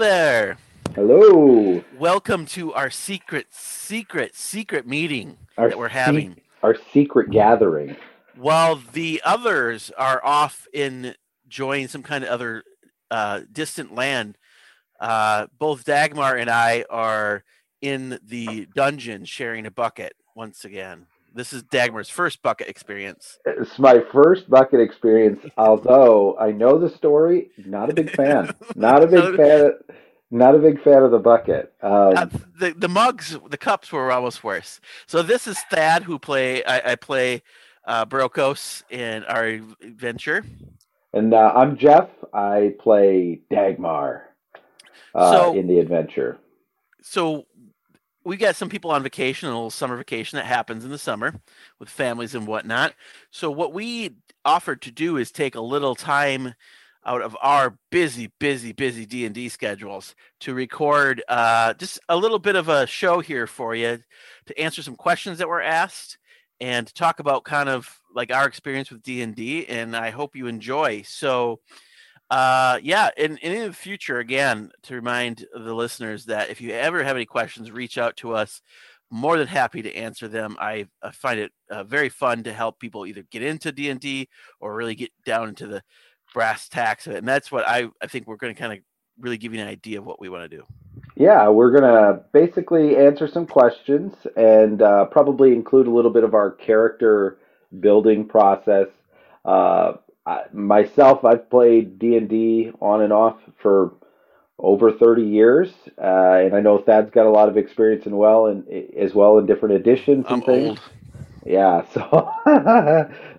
Hello there. Hello. Welcome to our secret, secret, secret meeting Our that we're se- having. Our secret gathering. While the others are off in enjoying some kind of other uh, distant land, uh, both Dagmar and I are in the dungeon sharing a bucket once again. This is Dagmar's first bucket experience. It's my first bucket experience, although I know the story. Not a big fan. Not a big fan. Not a big fan of the bucket. Um, Uh, the the mugs, the cups were almost worse. So this is Thad, who play I, I play uh, Brokos in our adventure. and uh, I'm Jeff. I play Dagmar uh, So- in the adventure. so we got some people on vacation, a little summer vacation that happens in the summer with families and whatnot. So what we offered to do is take a little time out of our busy, busy, busy D and D schedules to record uh, just a little bit of a show here for you to answer some questions that were asked and talk about kind of like our experience with D and D. And I hope you enjoy. So uh yeah and, and in the future again to remind the listeners that if you ever have any questions reach out to us. More than happy to answer them. I, I find it uh, very fun to help people either get into d&d or really get down into the brass tacks of it and that's what i, I think we're going to kind of really give you an idea of what we want to do. Yeah, we're gonna basically answer some questions and uh, probably include a little bit of our character building process. Uh, I, myself, I've played D and D on and off for over thirty years, uh, and I know Thad's got a lot of experience in well and as well in different editions and i'm things. old Yeah, so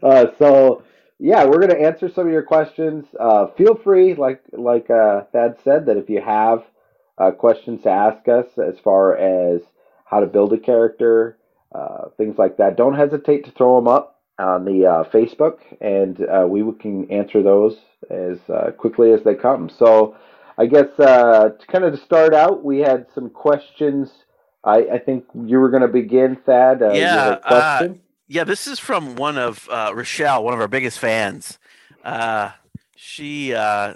uh, so yeah, we're gonna answer some of your questions. Uh, feel free, like like uh, Thad said, that if you have uh, questions to ask us as far as how to build a character, uh, things like that, don't hesitate to throw them up on the uh, Facebook, and uh, we can answer those as uh, quickly as they come. So, I guess uh, to kind of to start out, we had some questions. I, I think you were going to begin, Thad. Uh, Yeah, had? Yeah, this is from one of uh, Rochelle, one of our biggest fans. Uh, she uh,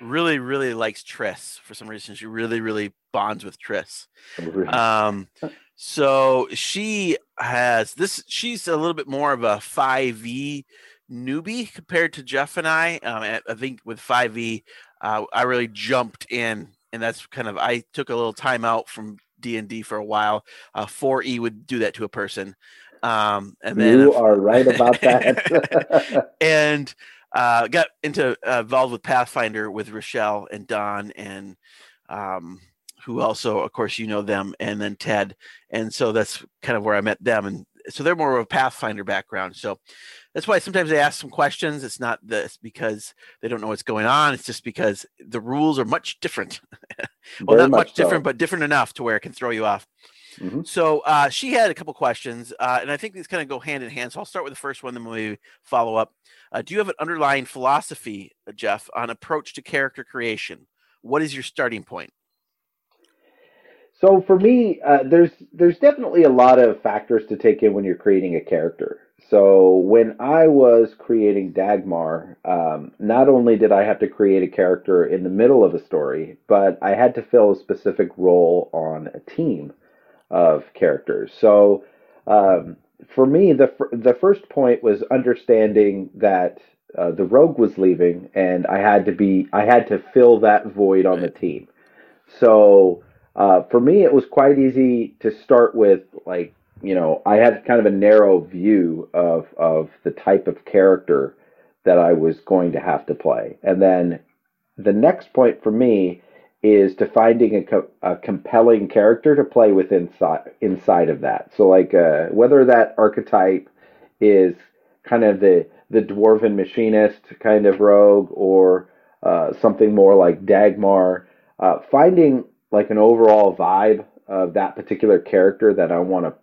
really, really likes Triss for some reason. She really, really bonds with Triss. Um, so she has this. She's a little bit more of a five E newbie compared to Jeff and I. Um, I think with five E, uh, I really jumped in, and that's kind of I took a little time out from D and D for a while. Four E would do that to a person, um, and then you are right about that. and uh, got into uh, involved with Pathfinder with Rochelle and Don and um, who also, of course, you know them, and then Ted, and so that's kind of where I met them, and so they're more of a Pathfinder background. So that's why sometimes they ask some questions. It's not this because they don't know what's going on. It's just because the rules are much different. well, Very not much, so. different, but different enough to where it can throw you off. Mhm. So uh, she had a couple questions, uh, and I think these kind of go hand in hand. So I'll start with the first one, then we follow up. Uh, do you have an underlying philosophy, uh, Jeff, on approach to character creation? What is your starting point? So for me, uh, there's there's definitely a lot of factors to take in when you're creating a character. So when I was creating Dagmar, um, not only did I have to create a character in the middle of a story, but I had to fill a specific role on a team of characters. So um, for me, the the first point was understanding that uh, the rogue was leaving, and I had to be I had to fill that void on the team. So uh, for me, it was quite easy to start with like you know I had kind of a narrow view of of the type of character that I was going to have to play, and then the next point for me is to finding a, co- a compelling character to play with inside inside of that. So like uh, whether that archetype is kind of the the dwarven machinist kind of rogue or uh, something more like Dagmar, uh, finding like an overall vibe of that particular character that I want to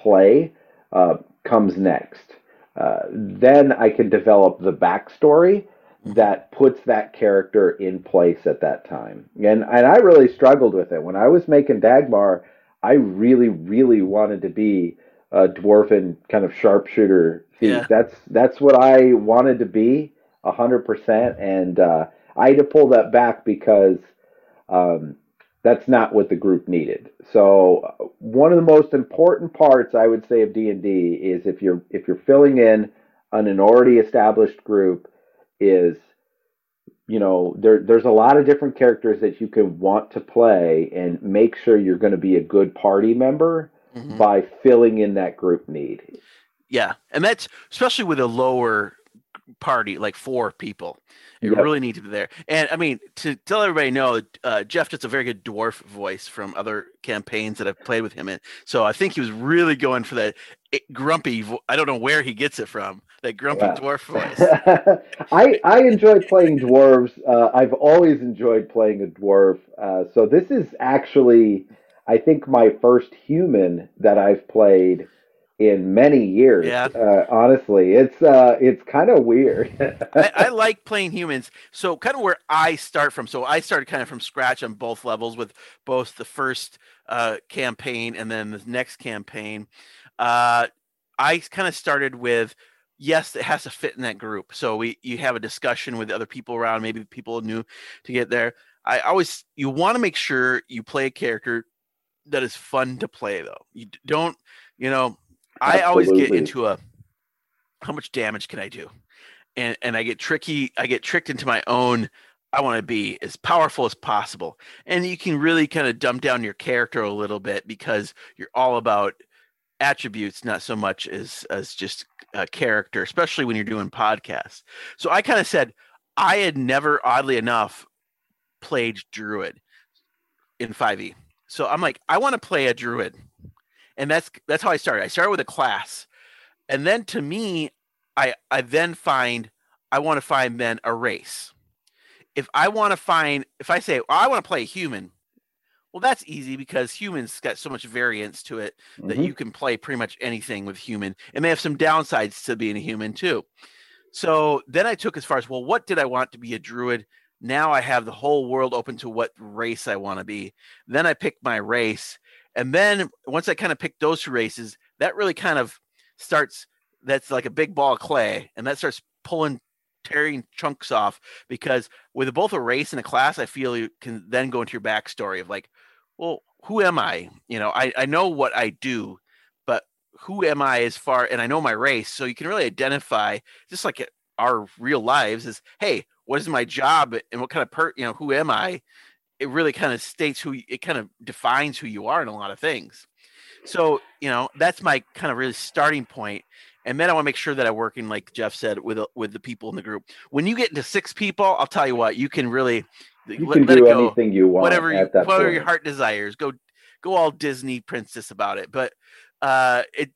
play uh, comes next. Uh, then I can develop the backstory that puts that character in place at that time. And and I really struggled with it when I was making Dagmar. I really, really wanted to be a dwarven kind of sharpshooter. Yeah. That's that's what I wanted to be, a hundred percent. And uh, I had to pull that back because Um, that's not what the group needed. So one of the most important parts I would say of D&D is if you're if you're filling in on an already established group is you know there there's a lot of different characters that you can want to play and make sure you're going to be a good party member mm-hmm. by filling in that group need. Yeah, and that's especially with a lower party, like four people. You yep. really need to be there. And I mean, to tell everybody know, uh, Jeff does a very good dwarf voice from other campaigns that I've played with him in. So I think he was really going for that grumpy. Vo- I don't know where he gets it from. That grumpy yeah. dwarf voice. I I enjoy playing dwarves. Uh, I've always enjoyed playing a dwarf. Uh, so this is actually, I think, my first human that I've played in many years. Yeah. Uh, honestly, it's uh, it's kind of weird. I, I, like playing humans. So kind of where I start from. So I started kind of from scratch on both levels with both the first uh, campaign and then the next campaign. Uh, I kind of started with yes, it has to fit in that group. So we you have a discussion with other people around, maybe people new to get there. I always you want to make sure you play a character that is fun to play though. You don't, you know, I always get into a how much damage can I do? And and I get tricky, I get tricked into my own I want to be as powerful as possible. And you can really kind of dumb down your character a little bit because you're all about attributes, not so much as as just a character, especially when you're doing podcasts. So I kind of said I had never, oddly enough, played Druid in 5e. So I'm like, I want to play a Druid and that's that's how I started. I started with a class, and then to me, I I then find I want to find then a race. If I want to find, if I say well, I want to play a human, well, that's easy because humans got so much variance to it that mm-hmm. you can play pretty much anything with human. It may have some downsides to being a human too. So then I took as far as well, what did I want to be a druid? Now I have the whole world open to what race I want to be. Then I picked my race, and then once I kind of pick those two races, that really kind of starts. That's like a big ball of clay, and that starts pulling, tearing chunks off. Because with both a race and a class, I feel you can then go into your backstory of like, well, who am I? You know, I I know what I do, but who am I as far? And I know my race, so you can really identify just like our real lives. Is hey, what is my job and what kind of per you know who am I? it really kind of states who it kind of defines who you are in a lot of things. So, you know, that's my kind of really starting point. And then I want to make sure that I work in, like Jeff said, with with the people in the group. When you get into six people, I'll tell you what, you can really you let, can let do anything you want. Whatever, you, whatever point. your heart desires. Go go all Disney princess about it. But uh, it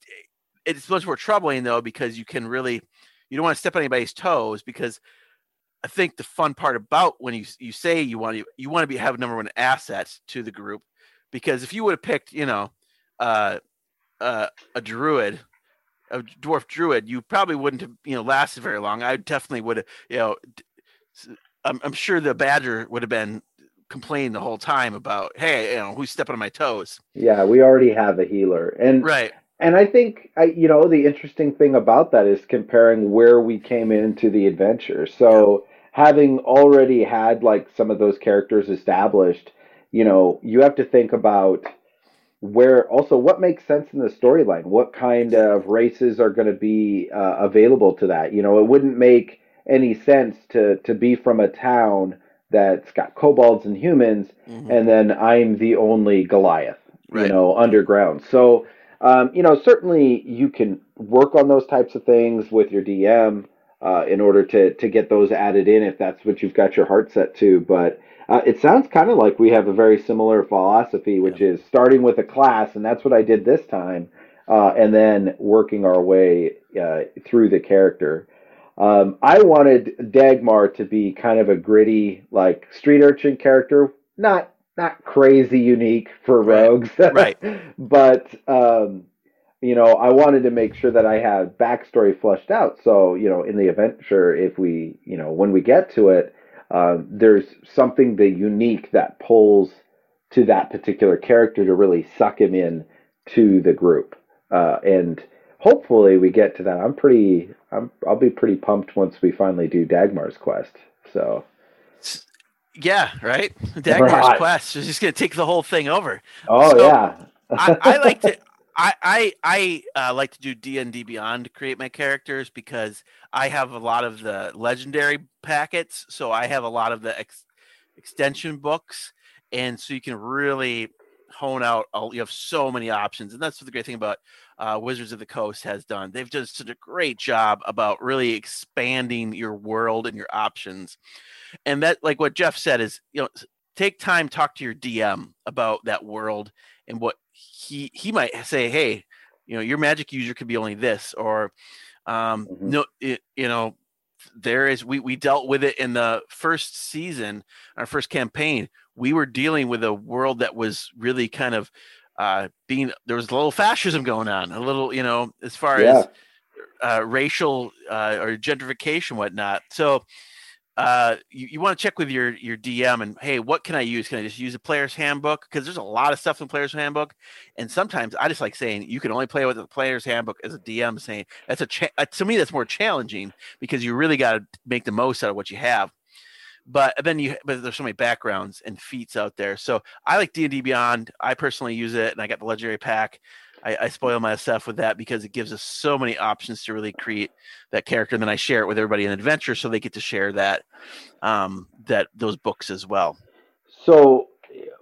it's much more troubling though because you can really you don't want to step on anybody's toes because I think the fun part about when you you say you want to you want to be have number one assets to the group, because if you would have picked you know uh, uh, a druid, a dwarf druid, you probably wouldn't have you know lasted very long. I definitely would have you know. I'm, I'm sure the badger would have been complaining the whole time about hey you know who's stepping on my toes. Yeah, we already have a healer, and right. And I think I, you know, the interesting thing about that is comparing where we came into the adventure. So having already had like some of those characters established, you know, you have to think about where also what makes sense in the storyline. What kind of races are going to be uh, available to that? You know, it wouldn't make any sense to to be from a town that's got kobolds and humans, mm-hmm. and then I'm the only Goliath, right. you know, underground. So, um, you know, certainly you can work on those types of things with your DM uh, in order to to get those added in if that's what you've got your heart set to. But uh, it sounds kind of like we have a very similar philosophy, which yeah. is starting with a class, and that's what I did this time, uh, and then working our way uh, through the character. Um, I wanted Dagmar to be kind of a gritty, like street urchin character, not not crazy unique for rogues, right? right. but um, you know, I wanted to make sure that I had backstory flushed out. So, you know, in the adventure, if we, you know, when we get to it, um, there's something the unique that pulls to that particular character to really suck him in to the group. Uh, and hopefully we get to that. I'm pretty, I'm, I'll be pretty pumped once we finally do Dagmar's quest. So Yeah, right. Dagmar's right. quest is just going to take the whole thing over. Oh so yeah. I, I, like to. I I I uh, like to do D and D Beyond to create my characters because I have a lot of the legendary packets, so I have a lot of the ex- extension books, and so you can really hone out. All, you have so many options, and that's the great thing about uh, Wizards of the Coast has done. They've done such a great job about really expanding your world and your options and that like what jeff said is you know take time talk to your dm about that world and what he he might say hey you know your magic user could be only this or um mm-hmm. no it, you know there is we we dealt with it in the first season our first campaign we were dealing with a world that was really kind of uh being there was a little fascism going on a little you know as far yeah. as uh, racial uh, or gentrification whatnot so uh, you, you want to check with your your DM and hey, what can I use? Can I just use a player's handbook? Because there's a lot of stuff in player's handbook, and sometimes I just like saying you can only play with the player's handbook as a DM. Saying that's a cha- uh, to me that's more challenging because you really got to make the most out of what you have. But then you but there's so many backgrounds and feats out there. So I like D and D Beyond. I personally use it, and I got the legendary pack. I, I, spoil myself with that because it gives us so many options to really create that character. And then I share it with everybody in adventure, so they get to share that um, that those books as well. So,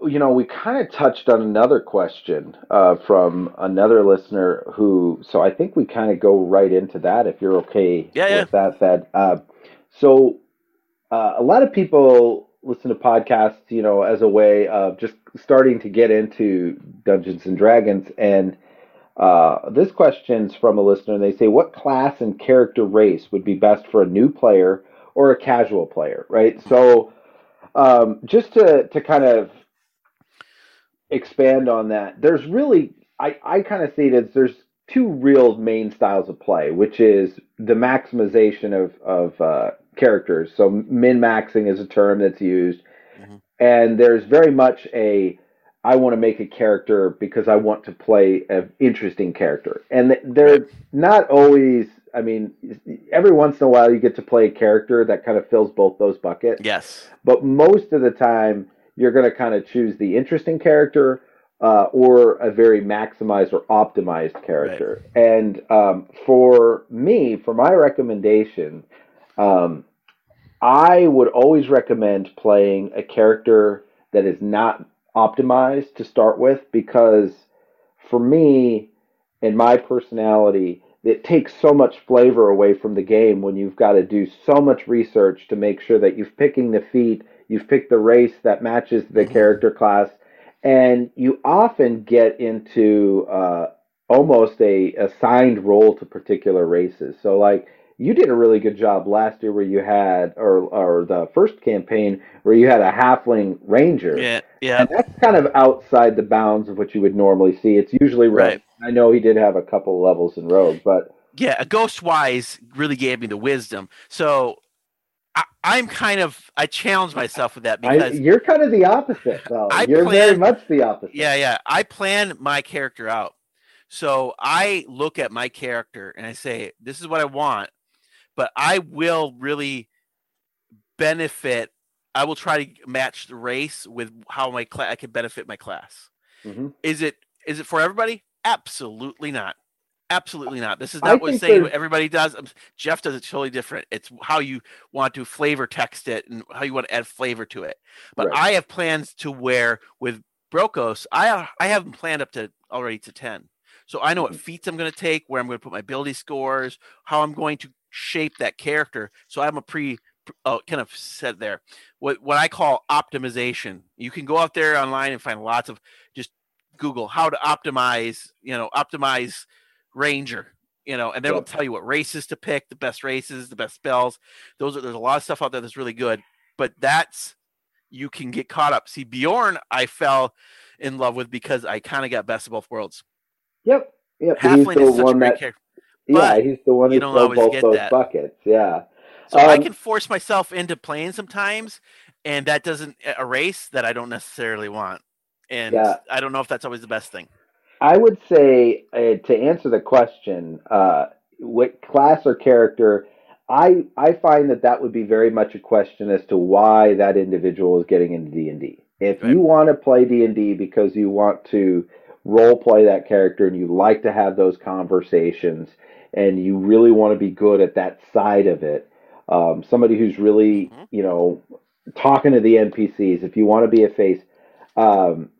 you know, we kind of touched on another question uh, from another listener who. So I think we kind of go right into that if you're okay yeah, with yeah. that. Said, uh, so uh, a lot of people listen to podcasts, you know, as a way of just starting to get into Dungeons and Dragons and uh, this question's from a listener. And they say, "What class and character race would be best for a new player or a casual player?" Right. So, um, just to to kind of expand on that, there's really I I kind of see it as there's two real main styles of play, which is the maximization of of uh, characters. So min maxing is a term that's used, mm-hmm. and there's very much a I want to make a character because I want to play an interesting character. And they're not always, I mean, every once in a while you get to play a character that kind of fills both those buckets. Yes. But most of the time you're going to kind of choose the interesting character uh, or a very maximized or optimized character. Right. And um, for me, for my recommendation, um, I would always recommend playing a character that is not optimized to start with because for me and my personality, it takes so much flavor away from the game when you've got to do so much research to make sure that you've picking the feat, you've picked the race that matches the mm-hmm. character class, and you often get into uh, almost a assigned role to particular races. So like you did a really good job last year where you had or or the first campaign where you had a halfling ranger. Yeah, yeah. And that's kind of outside the bounds of what you would normally see. It's usually right. I know he did have a couple levels in rogue, but yeah, a Ghostwise really gave me the wisdom. So I, am kind of I challenge myself with that because I, you're kind of the opposite, though. I you're plan, very much the opposite. Yeah, yeah. I plan my character out. So I look at my character and I say, this is what I want but I will really benefit. I will try to match the race with how my class I can benefit my class. Mm-hmm. Is it is it for everybody? Absolutely not. Absolutely not. This is not what saying what everybody does. Jeff does it totally different. It's how you want to flavor text it and how you want to add flavor to it. But right. I have plans to where with Brokos, I I have them planned up to already to ten. So I know what mm-hmm. feats I'm going to take, where I'm going to put my ability scores, how I'm going to shape that character. So I'm a pre uh, kind of set there. What what I call optimization. You can go out there online and find lots of just Google how to optimize. You know, optimize Ranger. You know, and then it'll tell you what races to pick, the best races, the best spells. Those are there's a lot of stuff out there that's really good. But that's you can get caught up. See, Bjorn, I fell in love with because I kind of got best of both worlds. Yep. Yep. Halfling is such a great that, character. But yeah, he's the one who throws both those that. buckets. Yeah. So um, I can force myself into playing sometimes, and that doesn't erase that I don't necessarily want. And yeah. I don't know if that's always the best thing. I would say uh, to answer the question, uh, what class or character, I I find that that would be very much a question as to why that individual is getting into D and D. If Right. you want to play D and D because you want to role play that character and you like to have those conversations and you really want to be good at that side of it, um, somebody who's really Mhm. you know talking to the NPCs. If you want to be a face, um,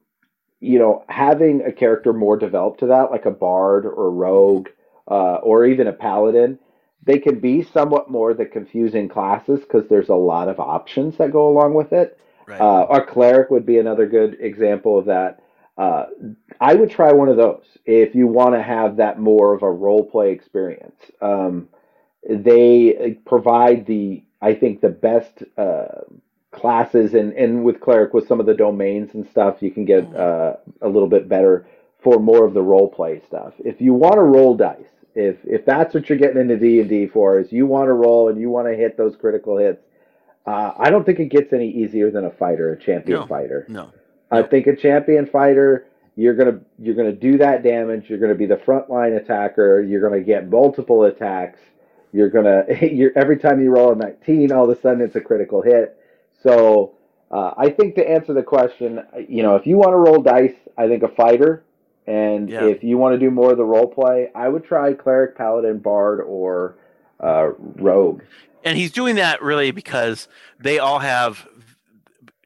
you know, having a character more developed to that, like a bard or a rogue, uh, or even a paladin, they can be somewhat more the confusing classes because there's a lot of options that go along with it. Right. Uh, a cleric would be another good example of that. Uh, I would try one of those if you want to have that more of a role play experience. Um, they provide the, I think, the best uh, classes, and, and with cleric, with some of the domains and stuff, you can get uh, a little bit better for more of the role play stuff. If you want to roll dice, if if that's what you're getting into D and D for, is you want to roll and you want to hit those critical hits. Uh, I don't think it gets any easier than a fighter, a champion No. fighter. no. I think a champion fighter, you're gonna you're gonna do that damage. You're gonna be the frontline attacker. You're gonna get multiple attacks. You're gonna you're every time you roll a 19, all of a sudden it's a critical hit. So uh, I think to answer the question, you know, if you want to roll dice, I think a fighter, and Yeah. if you want to do more of the role play, I would try cleric, paladin, bard, or uh, rogue. and he's doing that really because they all have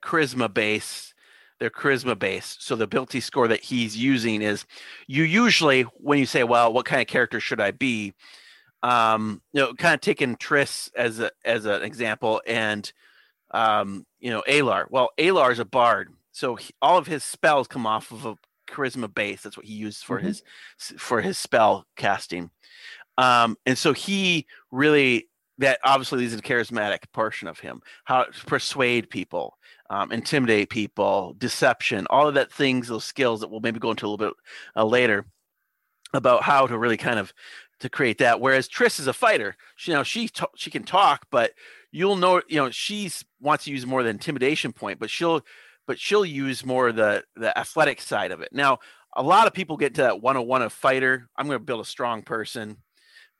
charisma base their charisma base. So the ability score that he's using is you usually when you say well what kind of character should i be? Um you know kind of taking Triss as a as an example and um you know alar well alar is a bard so he, all of his spells come off of a charisma base. That's what he used for Mhm. his for his spell casting. Um and so he really that obviously leads to charismatic portion of him how to persuade people um, intimidate people deception all of that things those skills that we'll maybe go into a little bit uh, later about how to really kind of to create that. Whereas Triss is a fighter. She you know she ta- she can talk but you'll know you know she's wants to use more the intimidation point but she'll but she'll use more the the athletic side of it. Now a lot of people get to that 101 of fighter. I'm going to build a strong person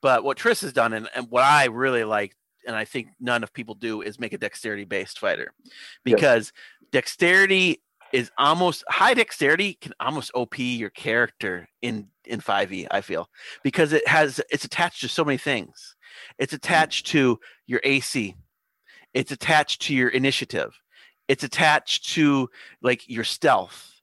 but what Triss has done, and, and what I really like, and I think none of people do, is make a dexterity based fighter, because dexterity is almost high dexterity can almost op your character in in 5e i feel. Because it has it's attached to so many things. It's attached to your ac it's attached to your initiative. It's attached to like your stealth.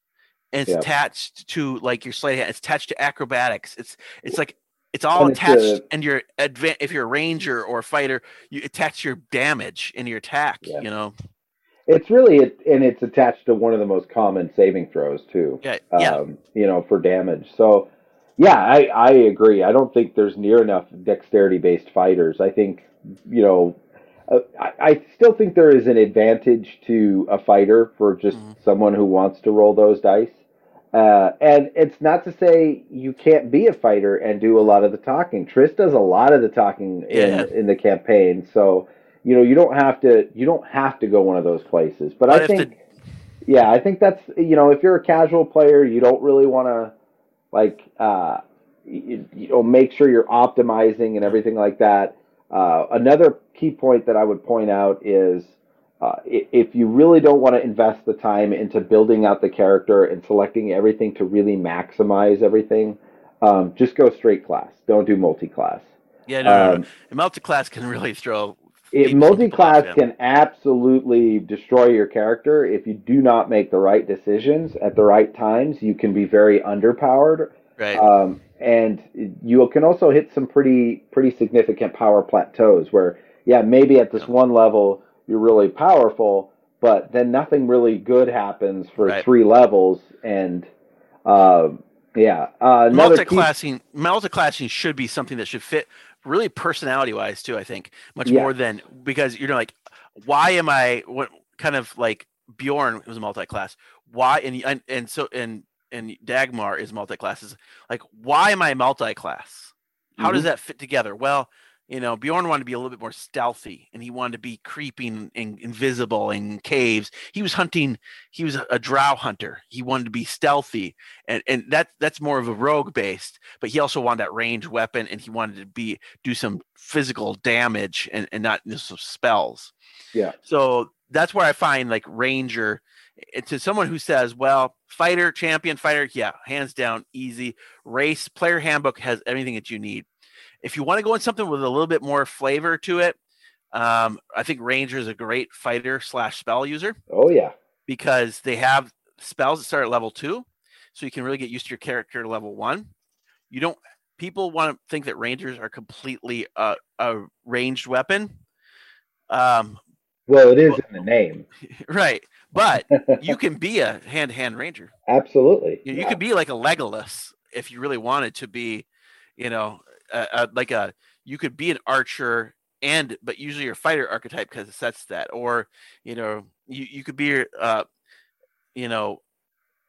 And it's Yep. attached to like your sleight hand. It's attached to acrobatics. It's it's like it's all And it's attached a- and your advan if you're a ranger or a fighter you attach your damage in your attack Yeah. you know It's really and it's attached to one of the most common saving throws too. yeah yeah um, you know, for damage. So, yeah, I, I agree. I don't think there's near enough dexterity based fighters. I think, you know, uh, I, I still think there is an advantage to a fighter for just Mhm. someone who wants to roll those dice. Uh, and it's not to say you can't be a fighter and do a lot of the talking. Triss does a lot of the talking in, Yeah. in the campaign. So, you know, you don't have to you don't have to go one of those places. But, I the- think yeah, I think that's you know, if you're a casual player, you don't really want to like uh, you, you know make sure you're optimizing and everything like that. Uh, another key point that I would point out is uh, if you really don't want to invest the time into building out the character and selecting everything to really maximize everything, um, just go straight class. Don't do multi class. yeah no, no, no. Um, multi-class can really throw it, multi-class can absolutely destroy your character if you do not make the right decisions at the right times. You can be very underpowered, right um, and you can also hit some pretty pretty significant power plateaus where, yeah, maybe at this Yeah. one level you're really powerful, but then nothing really good happens for Right. three levels, and um, yeah, uh, another key- multi-classing multi-classing should be something that should fit really personality wise too i think much Yeah. more than because you're like why am i what kind of like bjorn was a multi-class why and and, and so and and dagmar is multi-class is like why am i multi-class how does Mhm. that fit together well you know, Bjorn wanted to be a little bit more stealthy and he wanted to be creeping and invisible in caves. He was hunting, he was a, drow hunter. He wanted to be stealthy and, and that that's more of a rogue based, but he also wanted that ranged weapon and he wanted to be do some physical damage and, and not just some spells. Yeah. So that's where I find like Ranger eh, to someone who says, well, fighter, champion, fighter, yeah, hands down, easy. Race, player handbook has everything that you need if you want to go in something with a little bit more flavor to it, um, I think Ranger is a great fighter slash spell user. Oh yeah, because they have spells that start at level two, so you can really get used to your character level one. You don't. People want to think that Rangers are completely a, a ranged weapon. Um, well, it is in the name, right? But you can be a hand-to-hand ranger. Absolutely, you, you yeah. could be like a Legolas if you really wanted to be, you know, uh, like a you could be an archer and but usually your fighter archetype because it sets that or you know you, you could be uh you know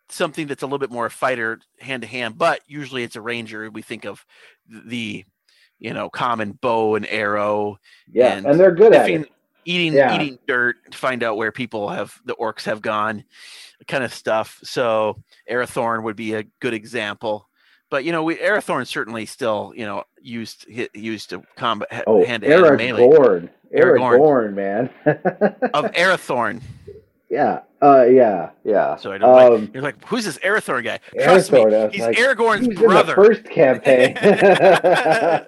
something that's a little bit more fighter hand to hand but usually it's a ranger we think of the you know common bow and arrow yeah and, and they're good at it. eating yeah. eating dirt to find out where people have the orcs have gone kind of stuff so arathorn would be a good example but you know, we Arathorn certainly still you know used used to combat oh, hand to hand melee. Aragorn, Aragorn, man. of Arathorn. Yeah. Uh. Yeah. Yeah. So I don't um, like, you're like, who's this Arathorn guy? Trust Arathorn, me, he's like, Aragorn's he's brother. first campaign.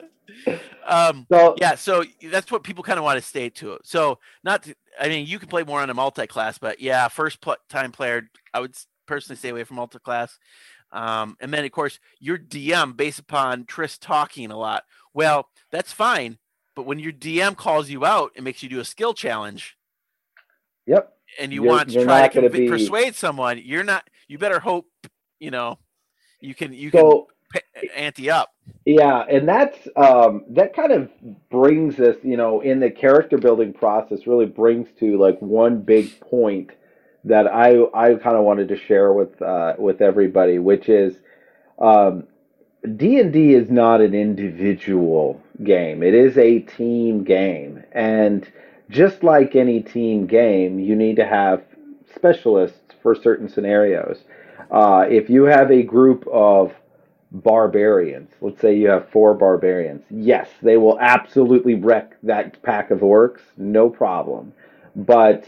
um. So, yeah. So that's what people kind of want to stay to. So not. To, I mean, you can play more on a multi-class, but yeah, first pl- time player, I would personally stay away from multi-class. Um, and then, of course, your DM based upon Tris talking a lot. Well, that's fine. But when your DM calls you out and makes you do a skill challenge, yep, and you you're, want to try to conv- be... persuade someone, you're not. You better hope, you know, you can you so, can ante up. Yeah, and that's um, that kind of brings us, you know, in the character building process, really brings to like one big point that I I kind of wanted to share with uh, with everybody, which is um, D and D is not an individual game; it is a team game, and just like any team game, you need to have specialists for certain scenarios. Uh, if you have a group of barbarians, let's say you have four barbarians, yes, they will absolutely wreck that pack of orcs, no problem. But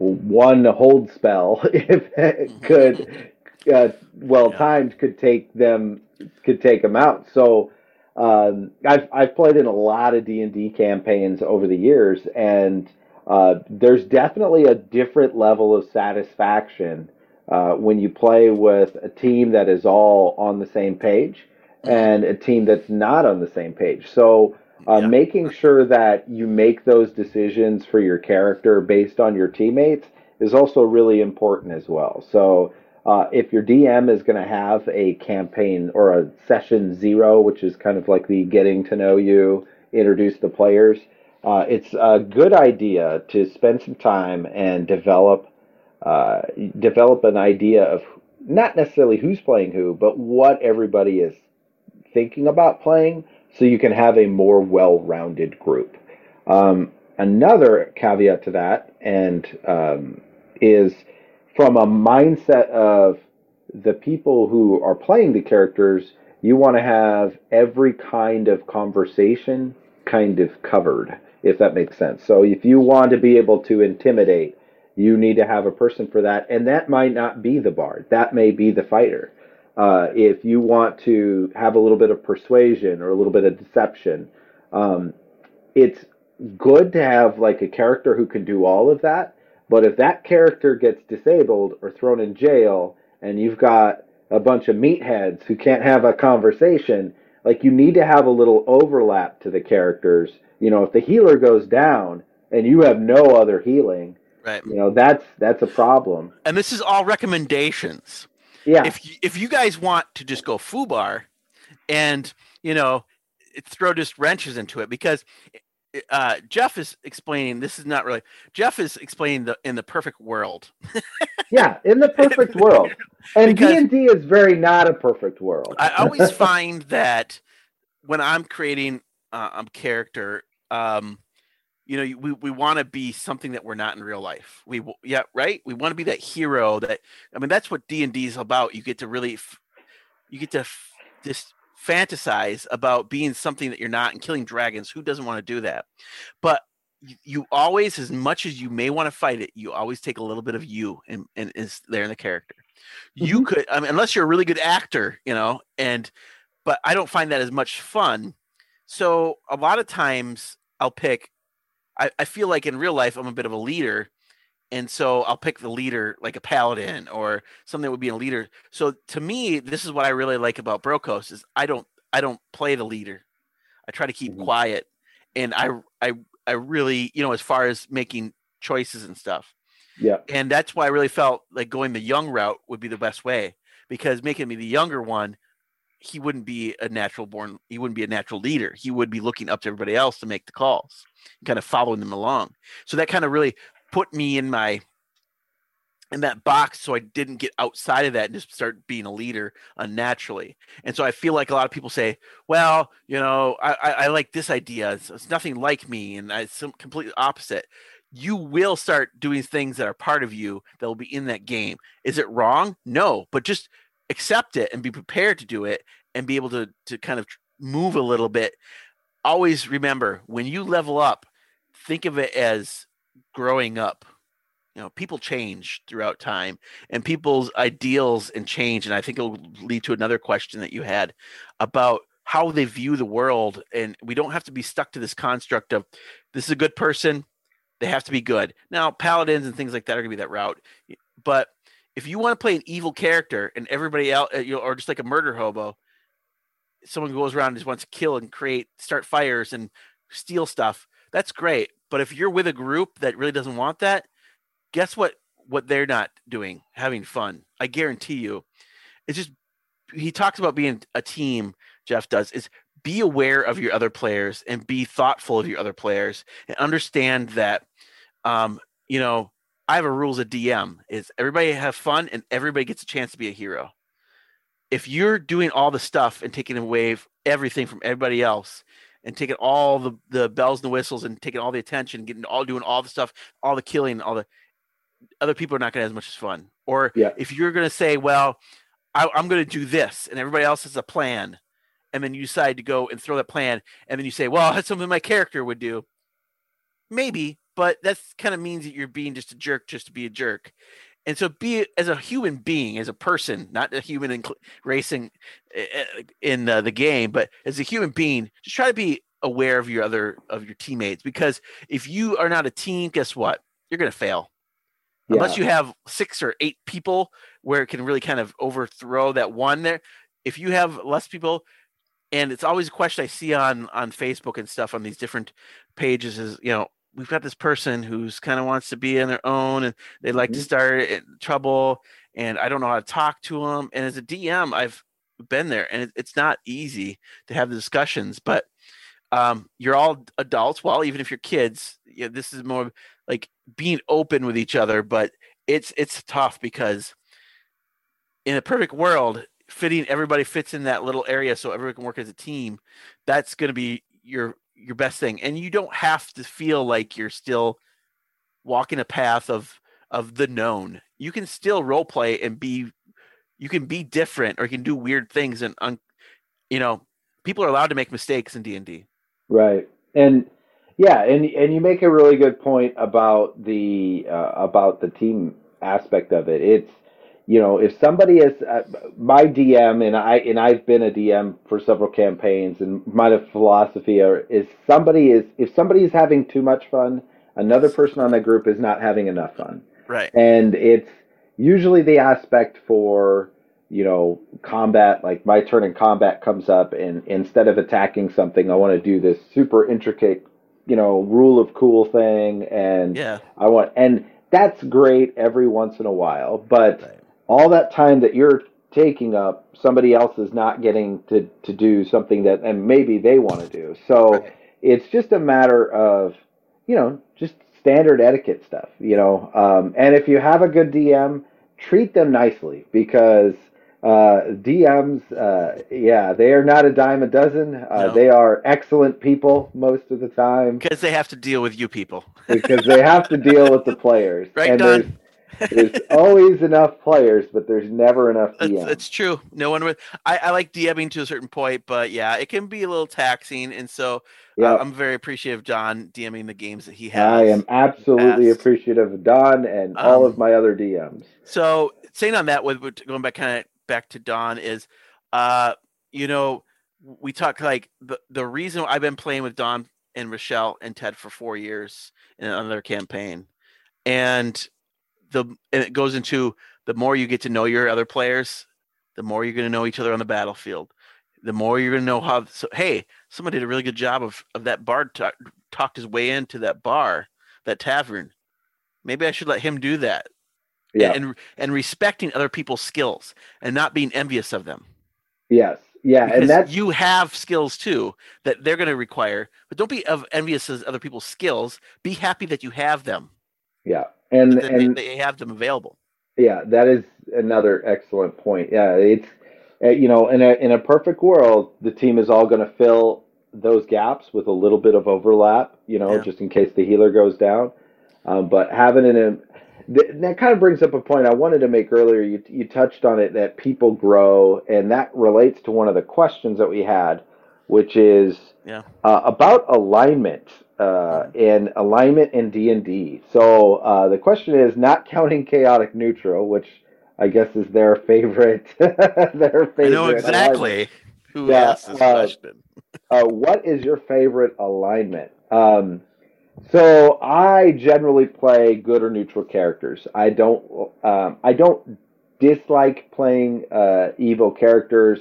one hold spell, if it could, uh, well timed, could take them could take them out. So um, I've I've played in a lot of D and D campaigns over the years, and uh, there's definitely a different level of satisfaction uh, when you play with a team that is all on the same page and a team that's not on the same page. So uh, yeah. Making sure that you make those decisions for your character based on your teammates is also really important as well. So, uh, if your DM is going to have a campaign or a session zero, which is kind of like the getting to know you, introduce the players, uh, it's a good idea to spend some time and develop uh, develop an idea of not necessarily who's playing who, but what everybody is thinking about playing so you can have a more well-rounded group. Um, another caveat to that, and um, is from a mindset of the people who are playing the characters, you want to have every kind of conversation kind of covered, if that makes sense. So if you want to be able to intimidate, you need to have a person for that, and that might not be the bard. That may be the fighter. Uh, if you want to have a little bit of persuasion or a little bit of deception, um, it's good to have like a character who can do all of that. But if that character gets disabled or thrown in jail, and you've got a bunch of meatheads who can't have a conversation, like you need to have a little overlap to the characters. You know, if the healer goes down and you have no other healing, right? You know, that's that's a problem. And this is all recommendations. Yeah. If you, if you guys want to just go foobar, and you know, throw just wrenches into it because uh, Jeff is explaining. This is not really. Jeff is explaining the in the perfect world. yeah, in the perfect world, and D and D is very not a perfect world. I always find that when I'm creating uh, um, character, um, you know, we, we want to be something that we're not in real life. We yeah, right. We want to be that hero. That I mean, that's what D and D is about. You get to really, you get to just fantasize about being something that you're not and killing dragons. Who doesn't want to do that? But you always, as much as you may want to fight it, you always take a little bit of you and, and is there in the character. Mm-hmm. You could, I mean, unless you're a really good actor, you know, and but I don't find that as much fun. So a lot of times I'll pick I, I feel like in real life I'm a bit of a leader, and so I'll pick the leader like a paladin or something that would be a leader. So to me, this is what I really like about Brokos is I don't I don't play the leader. I try to keep mm-hmm. quiet, and I I I really you know as far as making choices and stuff. Yeah. And that's why I really felt like going the young route would be the best way because making me the younger one he wouldn't be a natural born he wouldn't be a natural leader. He would be looking up to everybody else to make the calls kind of following them along. So that kind of really put me in my in that box so i didn't get outside of that and just start being a leader unnaturally. And so i feel like a lot of people say well you know i i, I like this idea. It's, it's, nothing like me and it's some completely opposite. You will start doing things that are part of you that will be in that game. Is it wrong? No but just accept it and be prepared to do it and be able to to kind of move a little bit always remember when you level up think of it as growing up. You know people change throughout time and people's ideals and change. And i think it'll lead to another question that you had about how they view the world. And we don't have to be stuck to this construct of this is a good person they have to be good. Now paladins and things like that are going to be that route. But if you want to play an evil character and everybody else, uh, you know, or just like a murder hobo, someone goes around and just wants to kill and create, start fires and steal stuff. That's great. But if you're with a group that really doesn't want that, guess what? What they're not doing, having fun. I guarantee you. It's just he talks about being a team. Jeff does is be aware of your other players and be thoughtful of your other players and understand that um, you know I have a rule as a DM is everybody have fun and everybody gets a chance to be a hero. If you're doing all the stuff and taking away everything from everybody else and taking all the, the bells and the whistles and taking all the attention, getting all doing all the stuff, all the killing, all the other people are not going to have as much as fun. Or yeah. if you're going to say, well, I, I'm going to do this and everybody else has a plan, and then you decide to go and throw that plan, and then you say, well, that's something my character would do. Maybe, but that kind of means that you're being just a jerk just to be a jerk. And so, be as a human being, as a person, not a human in racing eh, eh, in uh, the game, but as a human being, just try to be aware of your other of your teammates because if you are not a team, guess what? You're going to fail. Yeah. Unless you have six or eight people where it can really kind of overthrow that one there. If you have less people, and it's always a question I see on on Facebook and stuff on these different pages is you know we've got this person who's kind of wants to be on their own and they like mm-hmm. to start trouble and I don't know how to talk to them. And as a DM, I've been there and it, it's not easy to have the discussions, but um, you're all adults. Well, even if you're kids, yeah, this is more like being open with each other, but it's, it's tough because in a perfect world, fitting everybody fits in that little area so everyone can work as a team. That's going to be your your best thing and you don't have to feel like you're still walking a path of of the known. You can still role play and be you can be different or you can do weird things and un, you know people are allowed to make mistakes in d&d right. And yeah and and you make a really good point about the uh, about the team aspect of it. It's you know, if somebody is uh, my DM and I and I've been a DM for several campaigns, and my philosophy are, is somebody is if somebody is having too much fun, another person on that group is not having enough fun. Right. And it's usually the aspect for you know combat, like my turn in combat comes up, and instead of attacking something, I want to do this super intricate, you know, rule of cool thing, and yeah, I want and that's great every once in a while, but. Right all that time that you're taking up, somebody else is not getting to, to do something that and maybe they want to do. So right. it's just a matter of, you know, just standard etiquette stuff, you know. Um, and if you have a good DM, treat them nicely because Uh, DMs, uh, yeah, they are not a dime a dozen. Uh, No. They are excellent people most of the time Because they have to deal with you people. because they have to deal with the players. Right, and Don? There's, always enough players, but there's never enough It's, DMs. it's true. No one would. I, I like DMing to a certain point, but yeah, it can be a little taxing. And so yeah, uh, I'm very appreciative of John DMing the games that he has. I am absolutely appreciative of Don and all Um, of my other DMs. So saying on that, with with- going back kind of back to Don is, uh, you know, we talk like the the reason I've been playing with Don and Rochelle and Ted for four years in another campaign, and the and it goes into the more you get to know your other players, the more you're going to know each other on the battlefield. The more you're going to know how. So hey, someone did a really good job of of that bard talk, talked his way into that bar, that tavern. Maybe I should let him do that Yeah. and and respecting other people's skills and not being envious of them. yes. Yeah. Because And that's you have skills too that they're going to require, but don't be of envious of other people's skills. Be happy that you have them, yeah. And that they, and they have them available. Yeah, that is another excellent point. Yeah, it's uh, you know, in a in a perfect world, the team is all going to fill those gaps with a little bit of overlap, you know, Yeah. just in case the healer goes down. Um, but having it in th- that kind of brings up a point I wanted to make earlier. You you touched on it that people grow, and that relates to one of the questions that we had, which is Yeah. uh, about alignment uh, and alignment in D and D. So uh, the question is not counting chaotic neutral, which I guess is their favorite. their favorite. I know alignment. exactly who Yeah, asked this uh, question. Uh, what is your favorite alignment? Um, so I generally play good or neutral characters. I don't. Um, I don't dislike playing uh, evil characters.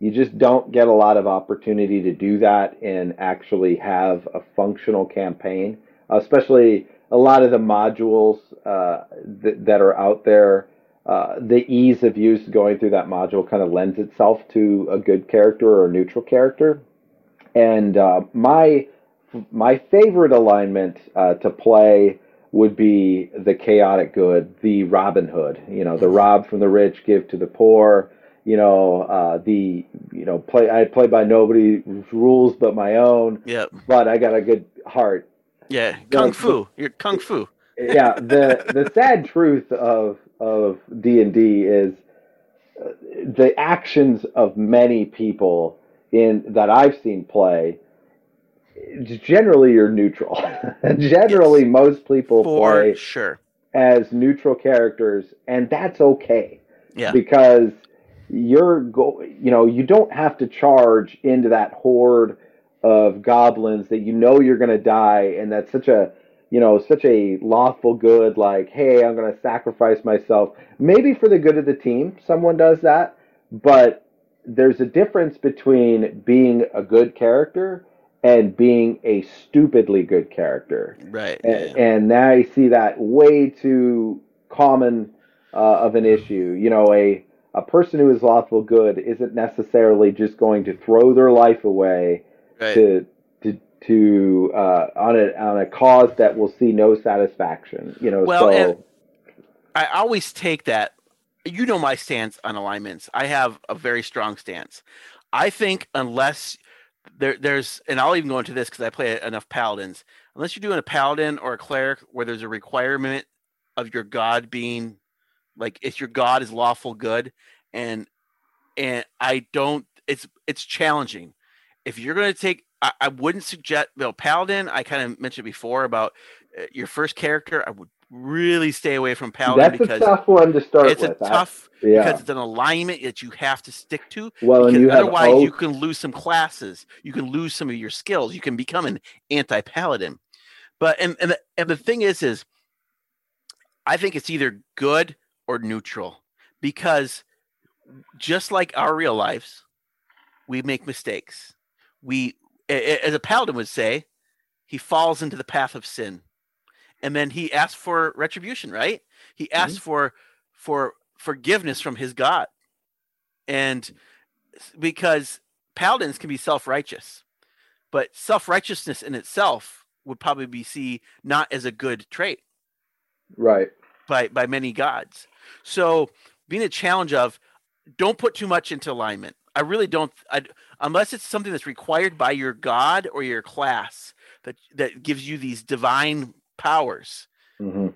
You just don't get a lot of opportunity to do that and actually have a functional campaign, especially a lot of the modules uh, th- that are out there. Uh, the ease of use going through that module kind of lends itself to a good character or a neutral character. And uh, my my favorite alignment uh, to play would be the chaotic good, the Robin Hood. You know, the rob from the rich, give to the poor. You know, uh, the you know play. I play by nobody rules but my own, Yep. but I got a good heart. Yeah. Kung Fu. You're Kung Fu. Yeah, the the sad truth of of D and D is uh, the actions of many people in that I've seen play. Generally, you're neutral. generally, most people For play sure. as neutral characters, and that's okay Yeah. because you're go you know you don't have to charge into that horde of goblins that you know you're going to die and that's such a you know such a lawful good like hey i'm going to sacrifice myself maybe for the good of the team someone does that but there's a difference between being a good character and being a stupidly good character Right. Yeah. and, and now I see that way too common uh, of an issue. You know, a a person who is lawful good isn't necessarily just going to throw their life away Right. to to to uh, on a on a cause that will see no satisfaction. You know, Well, so I always take that. You know my stance on alignments. I have a very strong stance. I think unless there, there's, and I'll even go into this because I play enough paladins. Unless you're doing a paladin or a cleric where there's a requirement of your god being like if your god is lawful good, and and I don't. It's it's challenging. If you're going to take, I, I wouldn't suggest. You know, paladin. I kind of mentioned before about uh, your first character. I would really stay away from paladin that's a because tough one to start it's a with. I- tough yeah. because it's an alignment that you have to stick to. well, and you have otherwise, you can lose some classes. You can lose some of your skills. You can become an anti-paladin. But and and the, and the thing is, is I think it's either good or neutral because just like our real lives, we make mistakes. We, as a paladin would say, he falls into the path of sin, and then he asks for retribution. Right? He mm-hmm. asks for for forgiveness from his God, and because paladins can be self-righteous, but self-righteousness in itself would probably be seen not as a good trait right. by by many gods. So being a challenge of don't put too much into alignment. I really don't. I, unless it's something that's required by your god or your class that that gives you these divine powers. hmm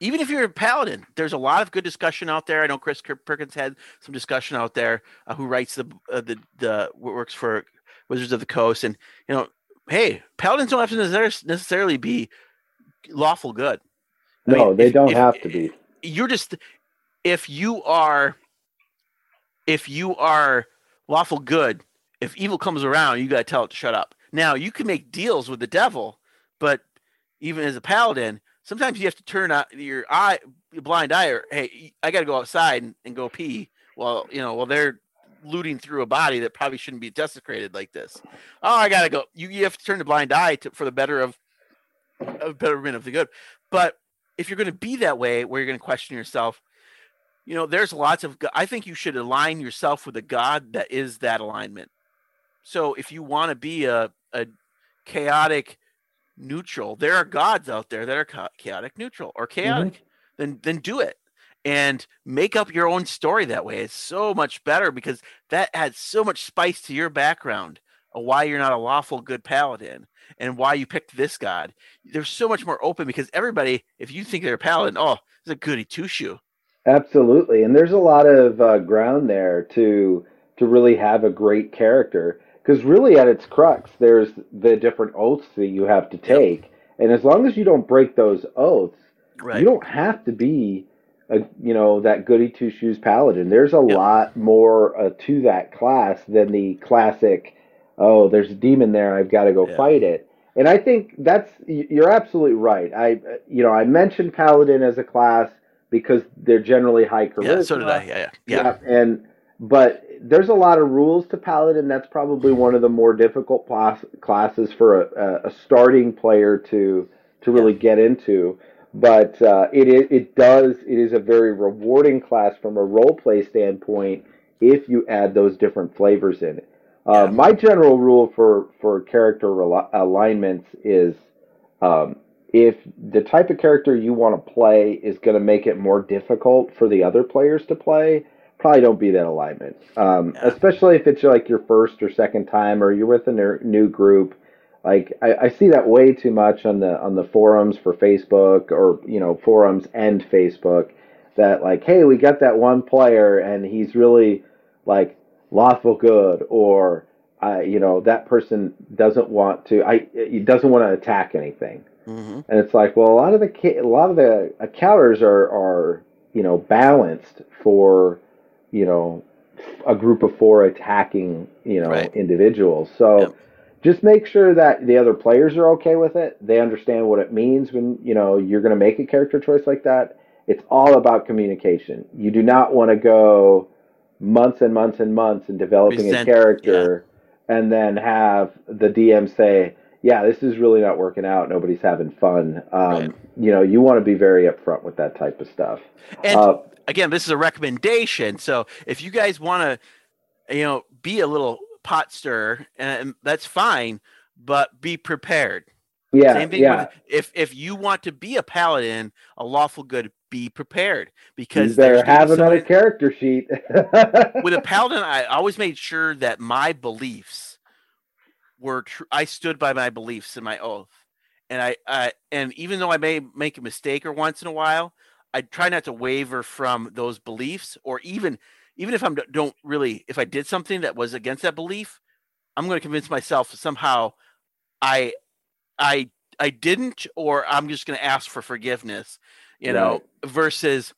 Even if you're a paladin, there's a lot of good discussion out there. I know Chris Perkins had some discussion out there. Uh, who writes the uh, the the works for Wizards of the Coast, and you know, hey, paladins don't have to necessarily be lawful good. I no, mean, they if, don't if, have to be. You're just if you are if you are lawful good, if evil comes around, you got to tell it to shut up. Now, you can make deals with the devil, but even as a paladin, sometimes you have to turn out your eye, your blind eye, or hey, I got to go outside and, and, go pee. Well, you know, while they're looting through a body that probably shouldn't be desecrated like this. Oh, I got to go. You, you have to turn the blind eye to, for the better of, of betterment of the good. But if you're going to be that way, where you're going to question yourself, you know, there's lots of. I think you should align yourself with a God that is that alignment. So if you want to be a a chaotic neutral, there are gods out there that are chaotic neutral or mm-hmm. chaotic. Mm-hmm. Then then do it and make up your own story that way. It's so much better because that adds so much spice to your background of why you're not a lawful good paladin and why you picked this god. They're so much more open because everybody, if you think they're a paladin, oh, it's a goody two shoe. Absolutely, and there's a lot of uh, ground there to to really have a great character because really at its crux, there's the different oaths that you have to take, yep. and as long as you don't break those oaths, right. you don't have to be a you know that goody two shoes paladin. There's a yep. lot more uh, to that class than the classic. Oh, there's a demon there. I've got to go fight it. And I think that's you're absolutely right. I you know I mentioned paladin as a class because they're generally high charisma. Yeah, so did I. Yeah, yeah, yeah. yeah. And but there's a lot of rules to paladin. That's probably one of the more difficult class, classes for a, a starting player to to really yeah. get into. But uh, it it does it is a very rewarding class from a role play standpoint if you add those different flavors in it. Uh. My general rule for for character alignments is um, if the type of character you want to play is going to make it more difficult for the other players to play, probably don't be that alignment. Um, yeah. Especially if it's like your first or second time, or you're with a new group. Like I, I, see that way too much on the on the forums for Facebook, or you know forums and Facebook. That like, hey, we got that one player, and he's really like lawful good, or uh, you know that person doesn't want to. I he doesn't want to attack anything Mm-hmm. And it's like, well, a lot of the a lot of the counters are are you know balanced for you know a group of four attacking you know right. individuals. So yep. just make sure that the other players are okay with it. They understand what it means when you know you're going to make a character choice like that. It's all about communication. You do not want to go months and months and months in developing Resent, a character yeah. and then have the DM say, yeah, this is really not working out. Nobody's having fun. Um, right. You know, you want to be very upfront with that type of stuff. And uh, again, this is a recommendation. So if you guys want to, you know, be a little pot stir, and that's fine, but be prepared. Yeah, Same thing yeah. With, if if you want to be a paladin, a lawful good, be prepared because you better have another character sheet. with a paladin, I always made sure that my beliefs were true. I stood by my beliefs and my oath, and I, I and even though I may make a mistake or once in a while, I try not to waver from those beliefs, or even even if I'm don't really, if I did something that was against that belief, I'm going to convince myself somehow I, I, I didn't, or I'm just going to ask for forgiveness, you right. know, versus,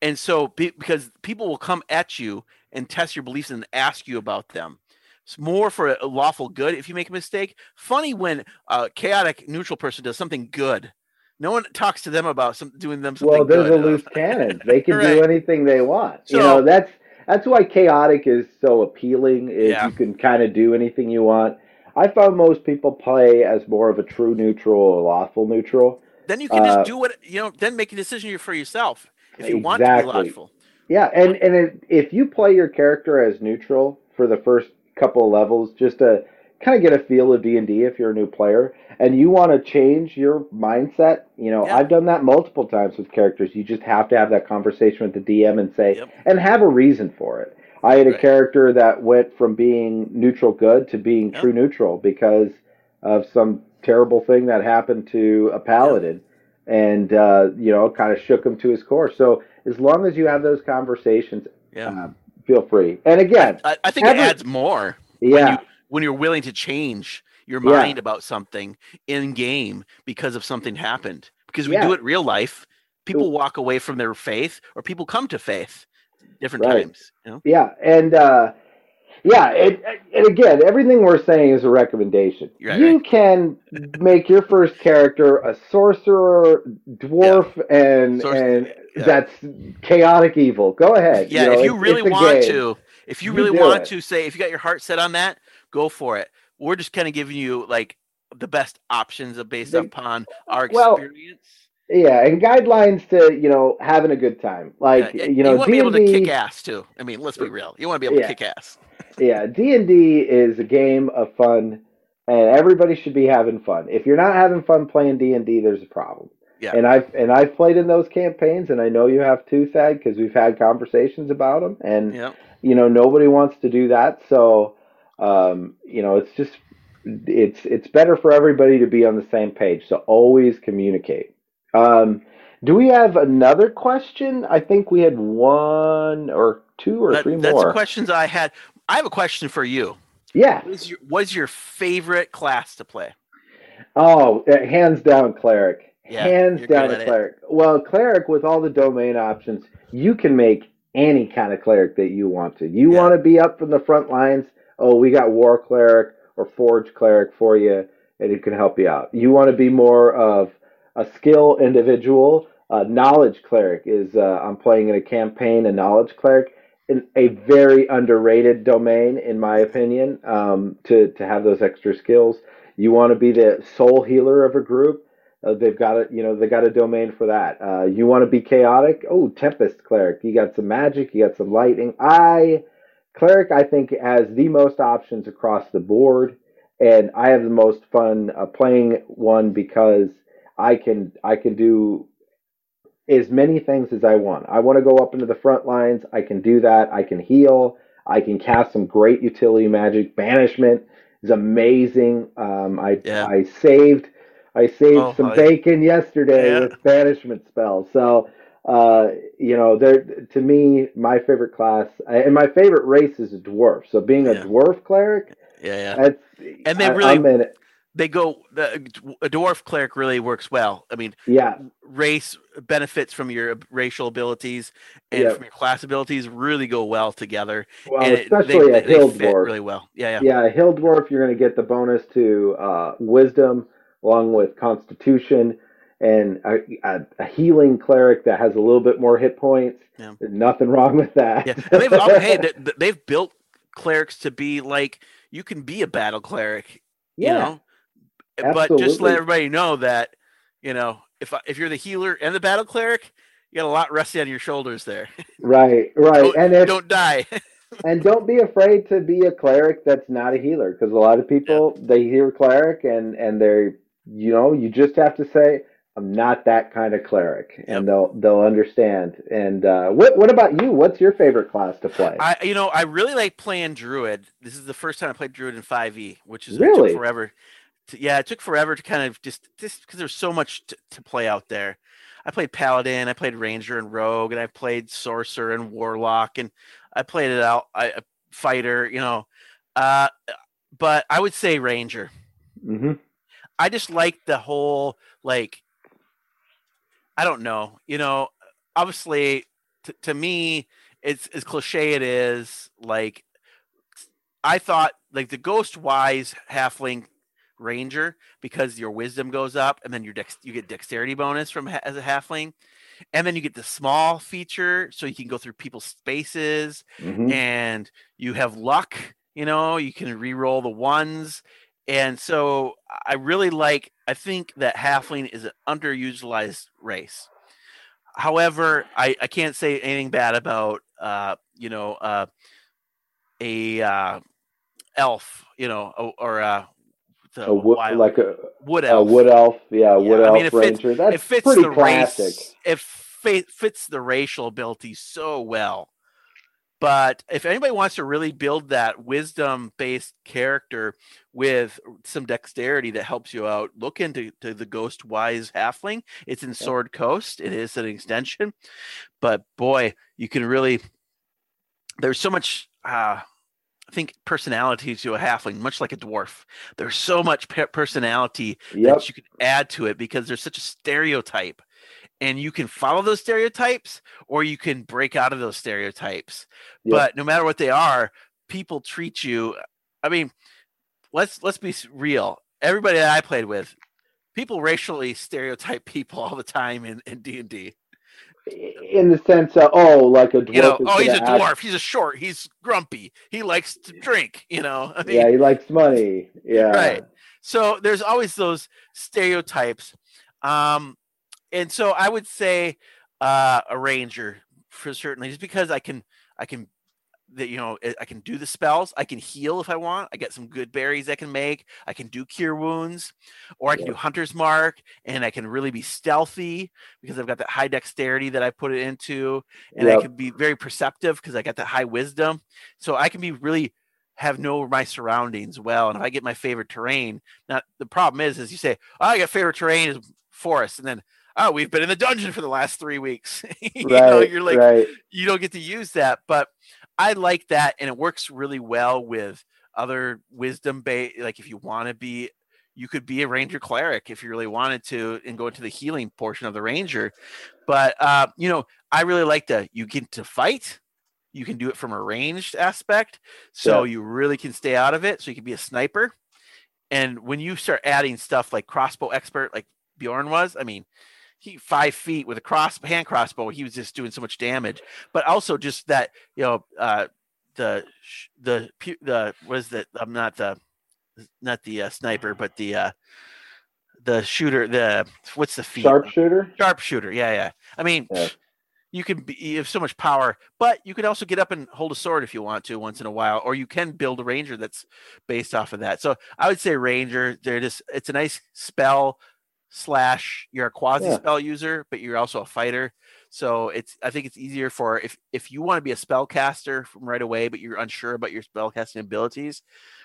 and so because people will come at you and test your beliefs and ask you about them it's more for a lawful good if you make a mistake. Funny when a chaotic neutral person does something good. No one talks to them about some, doing them something. Well, there's good. a loose cannon. They can right. do anything they want. So, you know, that's that's why chaotic is so appealing. Is yeah. you can kind of do anything you want. I found most people play as more of a true neutral or lawful neutral. Then you can uh, just do what you know. Then make a decision for yourself if you exactly. want to be lawful. Yeah, and and if you play your character as neutral for the first couple of levels just to kind of get a feel of D and D if you're a new player and you want to change your mindset. You know, Yeah. I've done that multiple times with characters. You just have to have that conversation with the DM and say, Yep. and have a reason for it. I had a Right. character that went from being neutral good to being Yep. true neutral because of some terrible thing that happened to a paladin, and uh, you know, kind of shook him to his core. So as long as you have those conversations, Yeah. uh, feel free. And again, I, I think every- it adds more when yeah, you when you're willing to change your Yeah. mind about something in game because of something happened. Because we Yeah. do it in real life. People walk away from their faith or people come to faith different Right. times. You know? yeah, and uh, yeah, it, and again, everything we're saying is a recommendation. Right, you right. can make your first character a sorcerer, dwarf, and Sorc- and yeah. that's chaotic evil. Go ahead. Yeah, know, if you really want game. to, if you You really do want it. to say, if you got your heart set on that, go for it. We're just kind of giving you like the best options based upon our well, experience. Yeah, and guidelines to you know having a good time. Like Yeah, you know, you want to be able to kick ass too. I mean, let's be real. You want to be able Yeah. to kick ass. yeah, D and D is a game of fun, and everybody should be having fun. If you're not having fun playing D and D, there's a problem. Yeah. And I've and I've played in those campaigns, and I know you have too, Thad, because we've had conversations about them, and Yeah. you know nobody wants to do that. So, um, you know, it's just it's it's better for everybody to be on the same page. So always communicate. Um, do we have another question? I think we had one or two or That- three that's more. the questions I had. I have a question for you. yeah. What is your, what is your favorite class to play? Oh, uh, hands down, cleric. Yeah, hands down, a at it. cleric. Well, cleric with all the domain options, you can make any kind of cleric that you want to. You Yeah. want to be up from the front lines? Oh, we got war cleric or forge cleric for you, and it can help you out. You want to be more of a skill individual? Uh, knowledge cleric is. Uh, I'm playing in a campaign. A knowledge cleric. an- A very underrated domain, in my opinion, um, to to have those extra skills. You want to be the soul healer of a group. Uh, they've got a you know they got a domain for that. Uh, you want to be chaotic? Oh, tempest cleric. You got some magic. You got some lightning. I cleric I think has the most options across the board, and I have the most fun uh, playing one because I can I can do as many things as I want. I want to go up into the front lines. I can do that. I can heal. I can cast some great utility magic. Banishment is amazing. Um, I Yeah. I saved I saved Oh, some I- bacon yesterday Yeah. with banishment spells. So uh, you know, there to me, my favorite class and my favorite race is a dwarf. So being a Yeah. dwarf cleric, Yeah, yeah. that's And they really- I'm in it. They go. The a dwarf cleric really works well. I mean, Yeah, race benefits from your racial abilities and Yeah. from your class abilities really go well together. well, and it- especially they, a hill fit dwarf. really well. Yeah, yeah. Yeah, a hill dwarf, you're going to get the bonus to uh, wisdom along with constitution, and a, a, a healing cleric that has a little bit more hit points. Yeah. There's nothing wrong with that. Yeah, they've hey, they, they've built clerics to be like you can be a battle cleric, you Yeah, But just let everybody know that you know if if you're the healer and the battle cleric, you got a lot resting on your shoulders there. right, right, Don't- and if Don't die. and don't be afraid to be a cleric that's not a healer because a lot of people they hear cleric and and they're you know you just have to say I'm not that kind of cleric Yep. and they'll they'll understand. And uh, what what about you? What's your favorite class to play? I you know I really like playing druid. This is the first time I played druid in 5e, which is Really? forever. To, yeah, it took forever to kind of just just because there's so much to, to play out there. I played paladin, I played ranger and rogue, and I played sorcerer and warlock, and I played it out. I a fighter, you know. Uh, but I would say ranger. hmm I just like the whole like I don't know, you know, obviously t- to me it's as cliche it is like I thought like the Ghostwise halfling ranger because your wisdom goes up and then your dex you get dexterity bonus from ha- as a halfling. And then you get the small feature so you can go through people's spaces hmm and you have luck you know you can re-roll the ones. And so i really like i think that halfling is an underutilized race. However i, I can't say anything bad about uh, you know uh, a uh, elf, you know, or, or uh, a wood, like a wood elf. A wood elf, yeah, yeah. wood elf mean, it ranger. Fits, That's it fits pretty the classic. Race, it fits the racial ability so well. But if anybody wants to really build that wisdom based character with some dexterity that helps you out, look into to the Ghostwise Halfling. It's in Sword Coast. It is an extension, but boy, you can really. There's so much. Uh, I think personality to a halfling, much like a dwarf. There's so much personality yep. that you can add to it because there's such a stereotype and you can follow those stereotypes or you can break out of those stereotypes yeah. but no matter what they are people treat you i mean let's let's be real everybody that i played with people racially stereotype people all the time in in d&d in the sense of oh like a dwarf you know, oh he's a dwarf. Act. he's a short. He's grumpy. He likes to drink you know? I mean, yeah he likes money. Yeah. Right. So there's always those stereotypes. Um and so I would say uh, a ranger for certainly, just because I can, I can, that you know, I can do the spells. I can heal if I want. I get some good berries I can make. I can do cure wounds, or I can yeah. do hunter's mark, and I can really be stealthy because I've got that high dexterity that I put it into, and yep. I can be very perceptive because I got that high wisdom. So I can be really have know my surroundings well. And if I get my favorite terrain, now the problem is, is you say, oh, I got favorite terrain is forest, and then oh, we've been in the dungeon for the last three weeks. you right, know, you're like, right. you don't get to use that. But I like that, and it works really well with other wisdom based. Like if you want to be, you could be a ranger cleric if you really wanted to, and go into the healing portion of the ranger. But uh, you know, I really like that you get to fight. You can do it from a ranged aspect, so yeah. you really can stay out of it. So you can be a sniper. And when you start adding stuff like crossbow expert, like Bjorn was, I mean, he five feet with a cross hand crossbow. He was just doing so much damage, but also just that you know uh, the the the was that I'm not the not the uh, sniper, but the uh, the shooter. The what's the feat? Sharpshooter. Sharpshooter. Yeah, yeah. I mean. Yeah. You can be, you have so much power, but you can also get up and hold a sword if you want to once in a while, or you can build a ranger that's based off of that. So I would say ranger. They're just it's a nice spell slash you're a quasi yeah. spell user, but you're also a fighter. So it's I think it's easier for if if you want to be a spellcaster from right away, but you're unsure about your spellcasting abilities.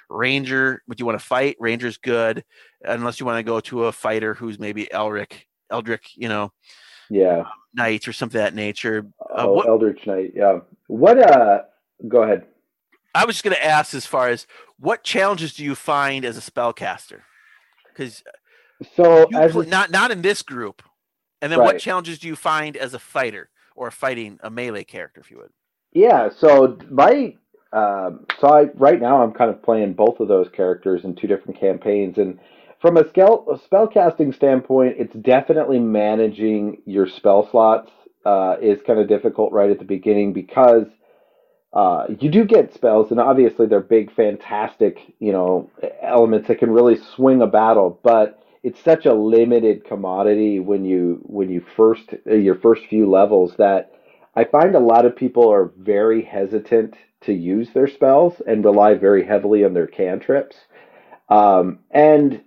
Ranger, but you want to fight, Ranger's good, unless you want to go to a fighter who's maybe Elric, Eldrick, you know, yeah, um, Knight or something of that nature. Uh, oh, what, Eldritch Knight, yeah. What? Uh, go ahead. I was just going to ask, as far as what challenges do you find as a spellcaster? Because so as a, not not in this group. And then right. what challenges do you find as a fighter or fighting a melee character, if you would? Yeah. So my um, so I right now I'm kind of playing both of those characters in two different campaigns, and from a spell a spell casting standpoint, it's definitely managing your spell slots uh, is kind of difficult right at the beginning because. Uh, you do get spells, and obviously they're big, fantastic, you know, elements that can really swing a battle. But it's such a limited commodity when you when you first uh, your first few levels that I find a lot of people are very hesitant to use their spells and rely very heavily on their cantrips. Um, and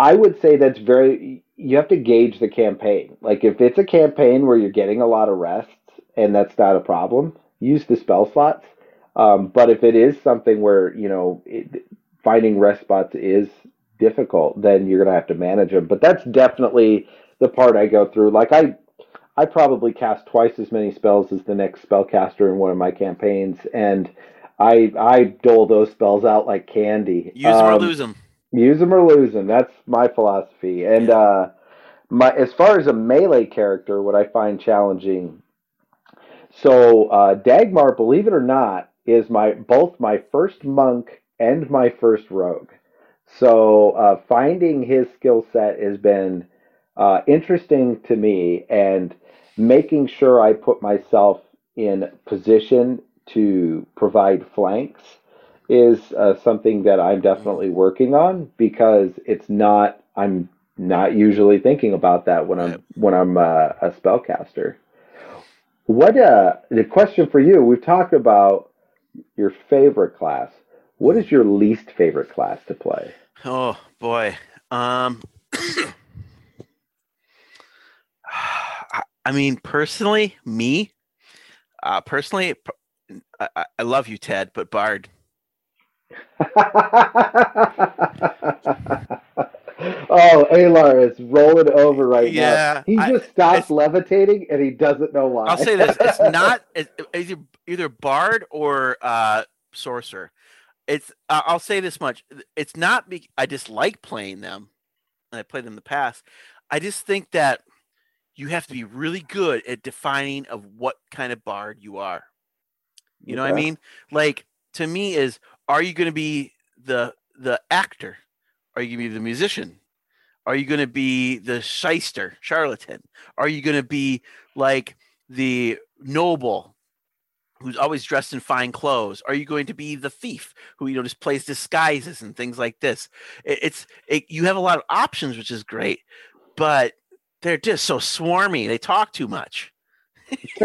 I would say that's very you have to gauge the campaign. Like if it's a campaign where you're getting a lot of rests and that's not a problem, use the spell slots. Um, but if it is something where you know it, finding rest spots is difficult, then you're going to have to manage them. But that's definitely the part I go through. Like I, I probably cast twice as many spells as the next spellcaster in one of my campaigns, and I I dole those spells out like candy. Use them um, or lose them. Use them or lose them. That's my philosophy. And yeah. uh, my as far as a melee character, what I find challenging. So uh, Dagmar, believe it or not, is my both my first monk and my first rogue. So uh, finding his skill set has been uh, interesting to me, and making sure I put myself in position to provide flanks is uh, something that I'm definitely working on because it's not I'm not usually thinking about that when I'm when I'm uh, a spellcaster. What uh the question for you? We've talked about your favorite class. What is your least favorite class to play? Oh boy. Um I mean, personally, me, uh, personally, I, I love you, Ted, but Bard. oh, Alar is rolling over right yeah, now. He just I, stopped levitating and he doesn't know why. I'll say this: it's not it's either, either Bard or uh, Sorcerer. It's I'll say this much: it's not. Be, I dislike playing them, and I played them in the past. I just think that you have to be really good at defining of what kind of bard you are. You know what I mean? Like to me is are you going to be the the actor? Are you going to be the musician? Are you going to be the shyster, charlatan? Are you going to be like the noble who's always dressed in fine clothes? Are you going to be the thief who you know just plays disguises and things like this? It, it's it, you have a lot of options, which is great, but they're just so swarmy. They talk too much.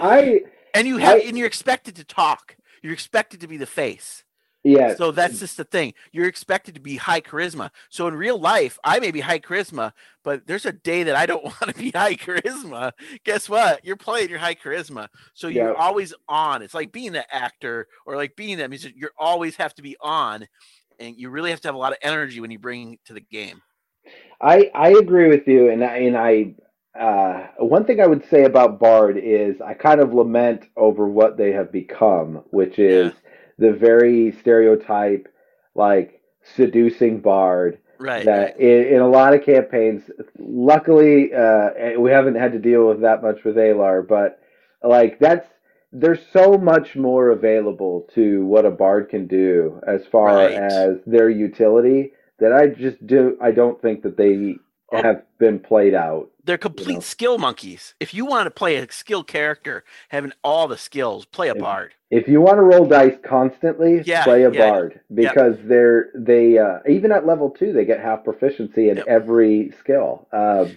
I and you have I, and you're expected to talk. You're expected to be the face. Yeah. So that's just the thing. You're expected to be high charisma. So in real life, I may be high charisma, but there's a day that I don't want to be high charisma. Guess what? You're playing your high charisma. So you're yeah. always on. It's like being an actor or like being that music. You always have to be on, and you really have to have a lot of energy when you bring to the game. I I agree with you, and I, and I uh, one thing I would say about Bard is I kind of lament over what they have become, which is yeah. The very stereotype, like seducing Bard. Right. That. In, in, a lot of campaigns, luckily, uh, we haven't had to deal with that much with Alar, but like that's there's so much more available to what a bard can do as far right. as their utility that I just do. I don't think that they. Have been played out. They're complete you know? skill monkeys. If you want to play a skilled character, having all the skills, play a if, bard. If you want to roll dice constantly, yeah, play a yeah, bard because they're they uh, even at level two they get half proficiency in yep. every skill. Um,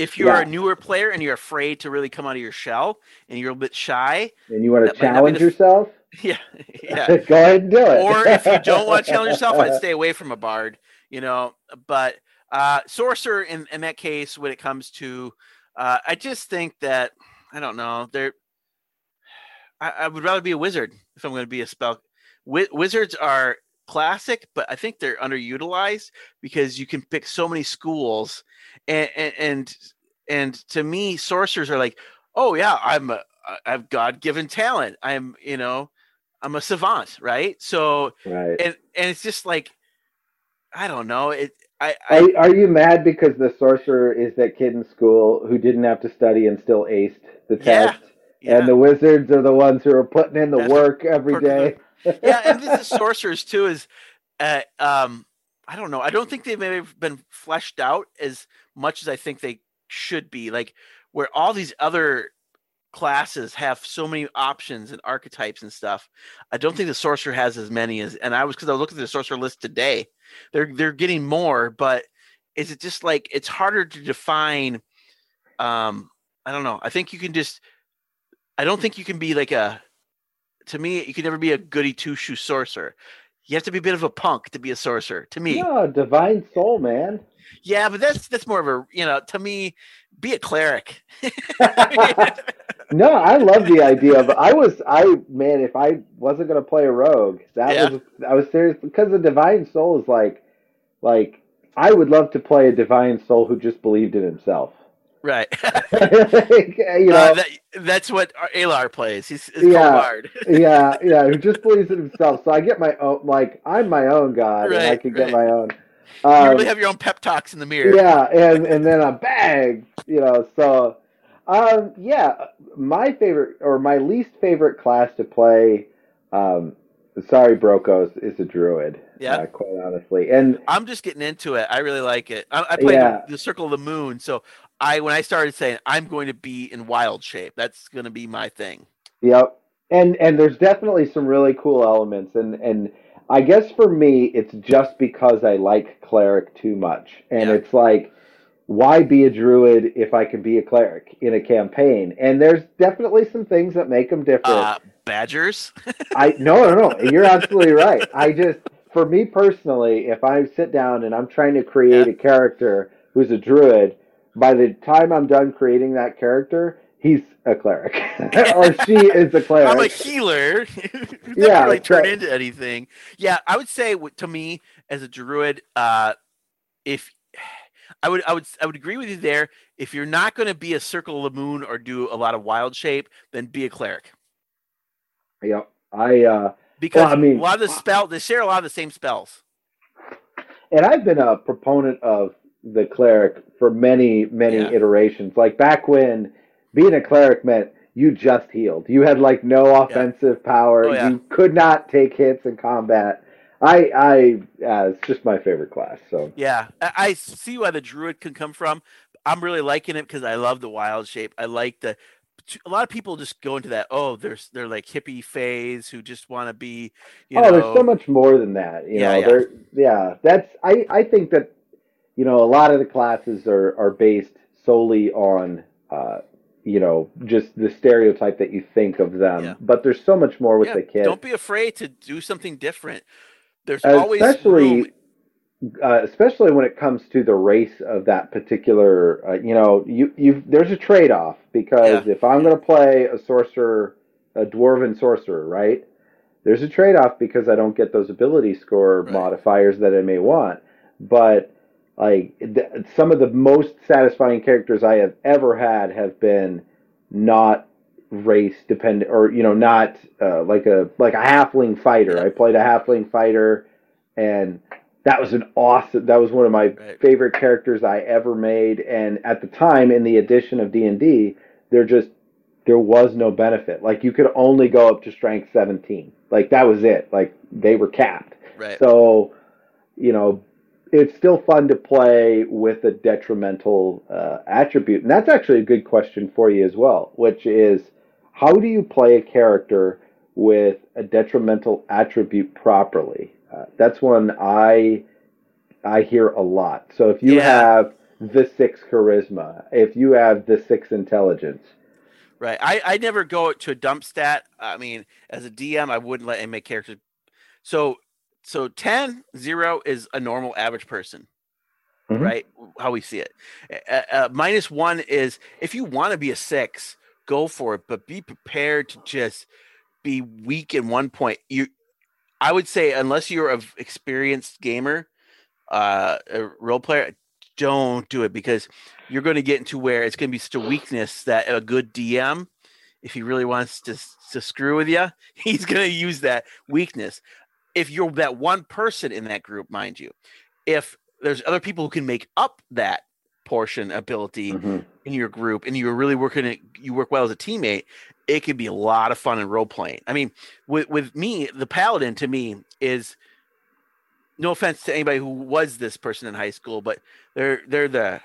if you're yeah. a newer player and you're afraid to really come out of your shell and you're a bit shy, and you want to challenge the, yourself, yeah, yeah, go ahead and do it. or if you don't want to challenge yourself, I'd stay away from a bard. You know, but uh, sorcerer in, in that case, when it comes to, uh, I just think that I don't know. They're I, I would rather be a wizard if I'm going to be a spell. Wi- wizards are classic, but I think they're underutilized because you can pick so many schools, and and and, and to me, sorcerers are like, oh yeah, I'm a I have God given talent. I'm you know I'm a savant, right? So right. and and it's just like I don't know it. I, I, are, are you mad because the sorcerer is that kid in school who didn't have to study and still aced the test? Yeah, yeah. And the wizards are the ones who are putting in the That's work every day. yeah, and the sorcerers too is, uh, um, I don't know. I don't think they've maybe been fleshed out as much as I think they should be. Like where all these other classes have so many options and archetypes and stuff. I don't think the sorcerer has as many as and I was because I was looking at the sorcerer list today. They're they're getting more, but is it just like it's harder to define um I don't know. I think you can just I don't think you can be like a to me you can never be a goody two shoe sorcerer. You have to be a bit of a punk to be a sorcerer. To me, no divine soul, man. Yeah, but that's that's more of a you know to me, be a cleric. no, I love the idea of. I was I man, if I wasn't gonna play a rogue, that yeah. was I was serious because the divine soul is like, like I would love to play a divine soul who just believed in himself. Right. you know, uh, that, that's what Alar plays. He's, he's yeah, yeah, yeah. Who just believes in himself. So I get my own. Like I'm my own god, right, and I can right. get my own. Um, you really have your own pep talks in the mirror. Yeah, and and then a bag. You know, so um, yeah, my favorite or my least favorite class to play. Um, sorry, Brokos is a druid. Yeah, uh, quite honestly, and I'm just getting into it. I really like it. I, I play yeah. the Circle of the Moon, so I when I started saying I'm going to be in wild shape, that's going to be my thing. Yep, and and there's definitely some really cool elements, and and I guess for me, it's just because I like cleric too much, and it's like why be a druid if I can be a cleric in a campaign? And there's definitely some things that make them different. Uh, badgers? I no, no, no. You're absolutely right. I just, for me personally, if I sit down and I'm trying to create yeah. a character who's a druid, by the time I'm done creating that character, he's a cleric or she is a cleric. I'm a healer. yeah, really turn so, into anything. Yeah, I would say to me as a druid, uh, if I would, I would, I would agree with you there. If you're not going to be a circle of the moon or do a lot of wild shape, then be a cleric. Yeah, I. uh Because well, I mean, a lot of the spell they share a lot of the same spells. And I've been a proponent of the cleric for many, many yeah. iterations. Like back when being a cleric meant you just healed. You had like no offensive yeah. power. Oh, yeah. You could not take hits in combat. I, I, uh, it's just my favorite class. So yeah, I see why the druid can come from. I'm really liking it because I love the wild shape. I like the. A lot of people just go into that. Oh, there's they're like hippie phase who just want to be. oh, know, there's so much more than that. You yeah, know, yeah. yeah. That's I I think that, you know, a lot of the classes are are based solely on uh, you know, just the stereotype that you think of them. Yeah. But there's so much more with the kid. Don't be afraid to do something different. There's always especially. Uh, especially when it comes to the race of that particular, uh, you know, you you there's a trade off because yeah. if I'm going to play a sorcerer, a dwarven sorcerer, right? There's a trade off because I don't get those ability score right. modifiers that I may want, but like th- some of the most satisfying characters I have ever had have been not race dependent or you know not uh, like a like a halfling fighter. I played a halfling fighter and that was an awesome that was one of my right. favorite characters I ever made and at the time in the edition of D&D there just there was no benefit. Like you could only go up to strength 17. Like that was it. Like they were capped. Right. So, you know, it's still fun to play with a detrimental uh, attribute. And that's actually a good question for you as well, which is how do you play a character with a detrimental attribute properly? Uh, that's one I I hear a lot. So if you yeah. have the six charisma, if you have the six intelligence, right? I I never go to a dump stat. I mean, as a DM, I wouldn't let him make characters. So so 10 0 is a normal average person mm-hmm. right how we see it uh, uh, minus one is if you want to be a six go for it but be prepared to just be weak in one point. You i would say unless you're an experienced gamer uh a role player don't do it because you're going to get into where it's going to be such a weakness that a good dm if he really wants to, to screw with you, he's going to use that weakness. If you're that one person in that group, mind you, if there's other people who can make up that portion ability mm-hmm. in your group and you're really working it, you work well as a teammate, it can be a lot of fun in role playing. I mean, with with me, the paladin to me is no offense to anybody who was this person in high school, but they're they're the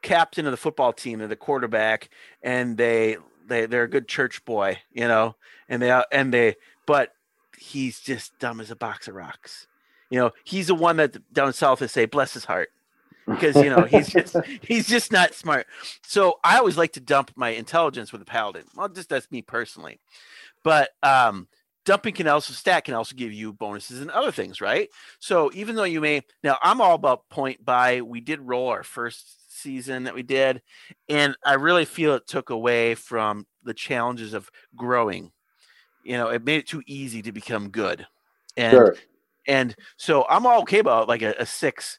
captain of the football team, they're the quarterback, and they they they're a good church boy, you know, and they and they but he's just dumb as a box of rocks. You know, he's the one that down south they say bless his heart because you know he's just he's just not smart. So I always like to dump my intelligence with a paladin. Well, just that's me personally, but um, dumping can also stat can also give you bonuses and other things, right? So even though you may now, I'm all about point buy. We did roll our first season that we did, and I really feel it took away from the challenges of growing you know, it made it too easy to become good. And sure. and so I'm all okay about like a, a six,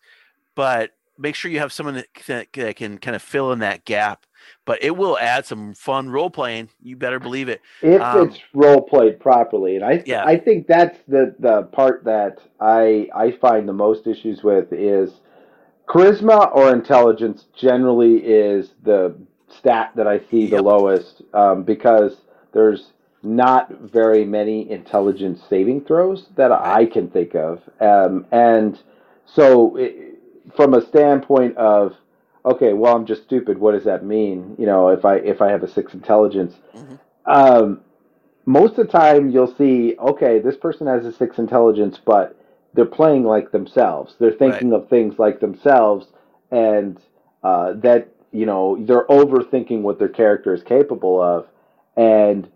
but make sure you have someone that, that can kind of fill in that gap. But it will add some fun role playing. You better believe it. If um, it's role played properly, and I yeah. I think that's the the part that I I find the most issues with is charisma or intelligence. Generally, is the stat that I see the lowest um, because there's not very many intelligence saving throws that I can think of. Um, and so, it, from a standpoint of, okay, well, I'm just stupid. What does that mean? You know, if I if I have a six intelligence, mm-hmm. um, most of the time you'll see, okay, this person has a six intelligence, but they're playing like themselves. They're thinking right. of things like themselves, and uh, that you know they're overthinking what their character is capable of, and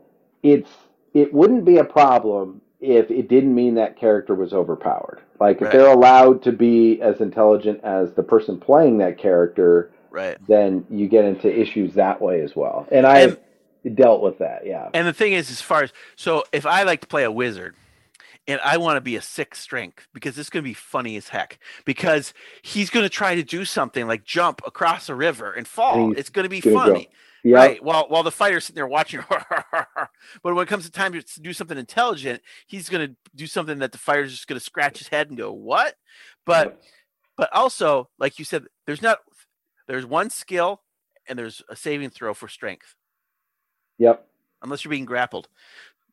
it's it wouldn't be a problem if it didn't mean that character was overpowered. Like if they're allowed to be as intelligent as the person playing that character, Right. then you get into issues that way as well. And I've dealt with that. Yeah. And the thing is, as far as so, if I like to play a wizard, and I want to be a six strength because it's going to be funny as heck because he's going to try to do something like jump across a river and fall. he's It's going to be gonna go- Yeah. right? While while the fighter's sitting there watching, but when it comes to time to do something intelligent, he's going to do something that the fighter's just going to scratch his head and go, "What?" But but also, like you said, there's not there's one skill and there's a saving throw for strength Yep. unless you're being grappled.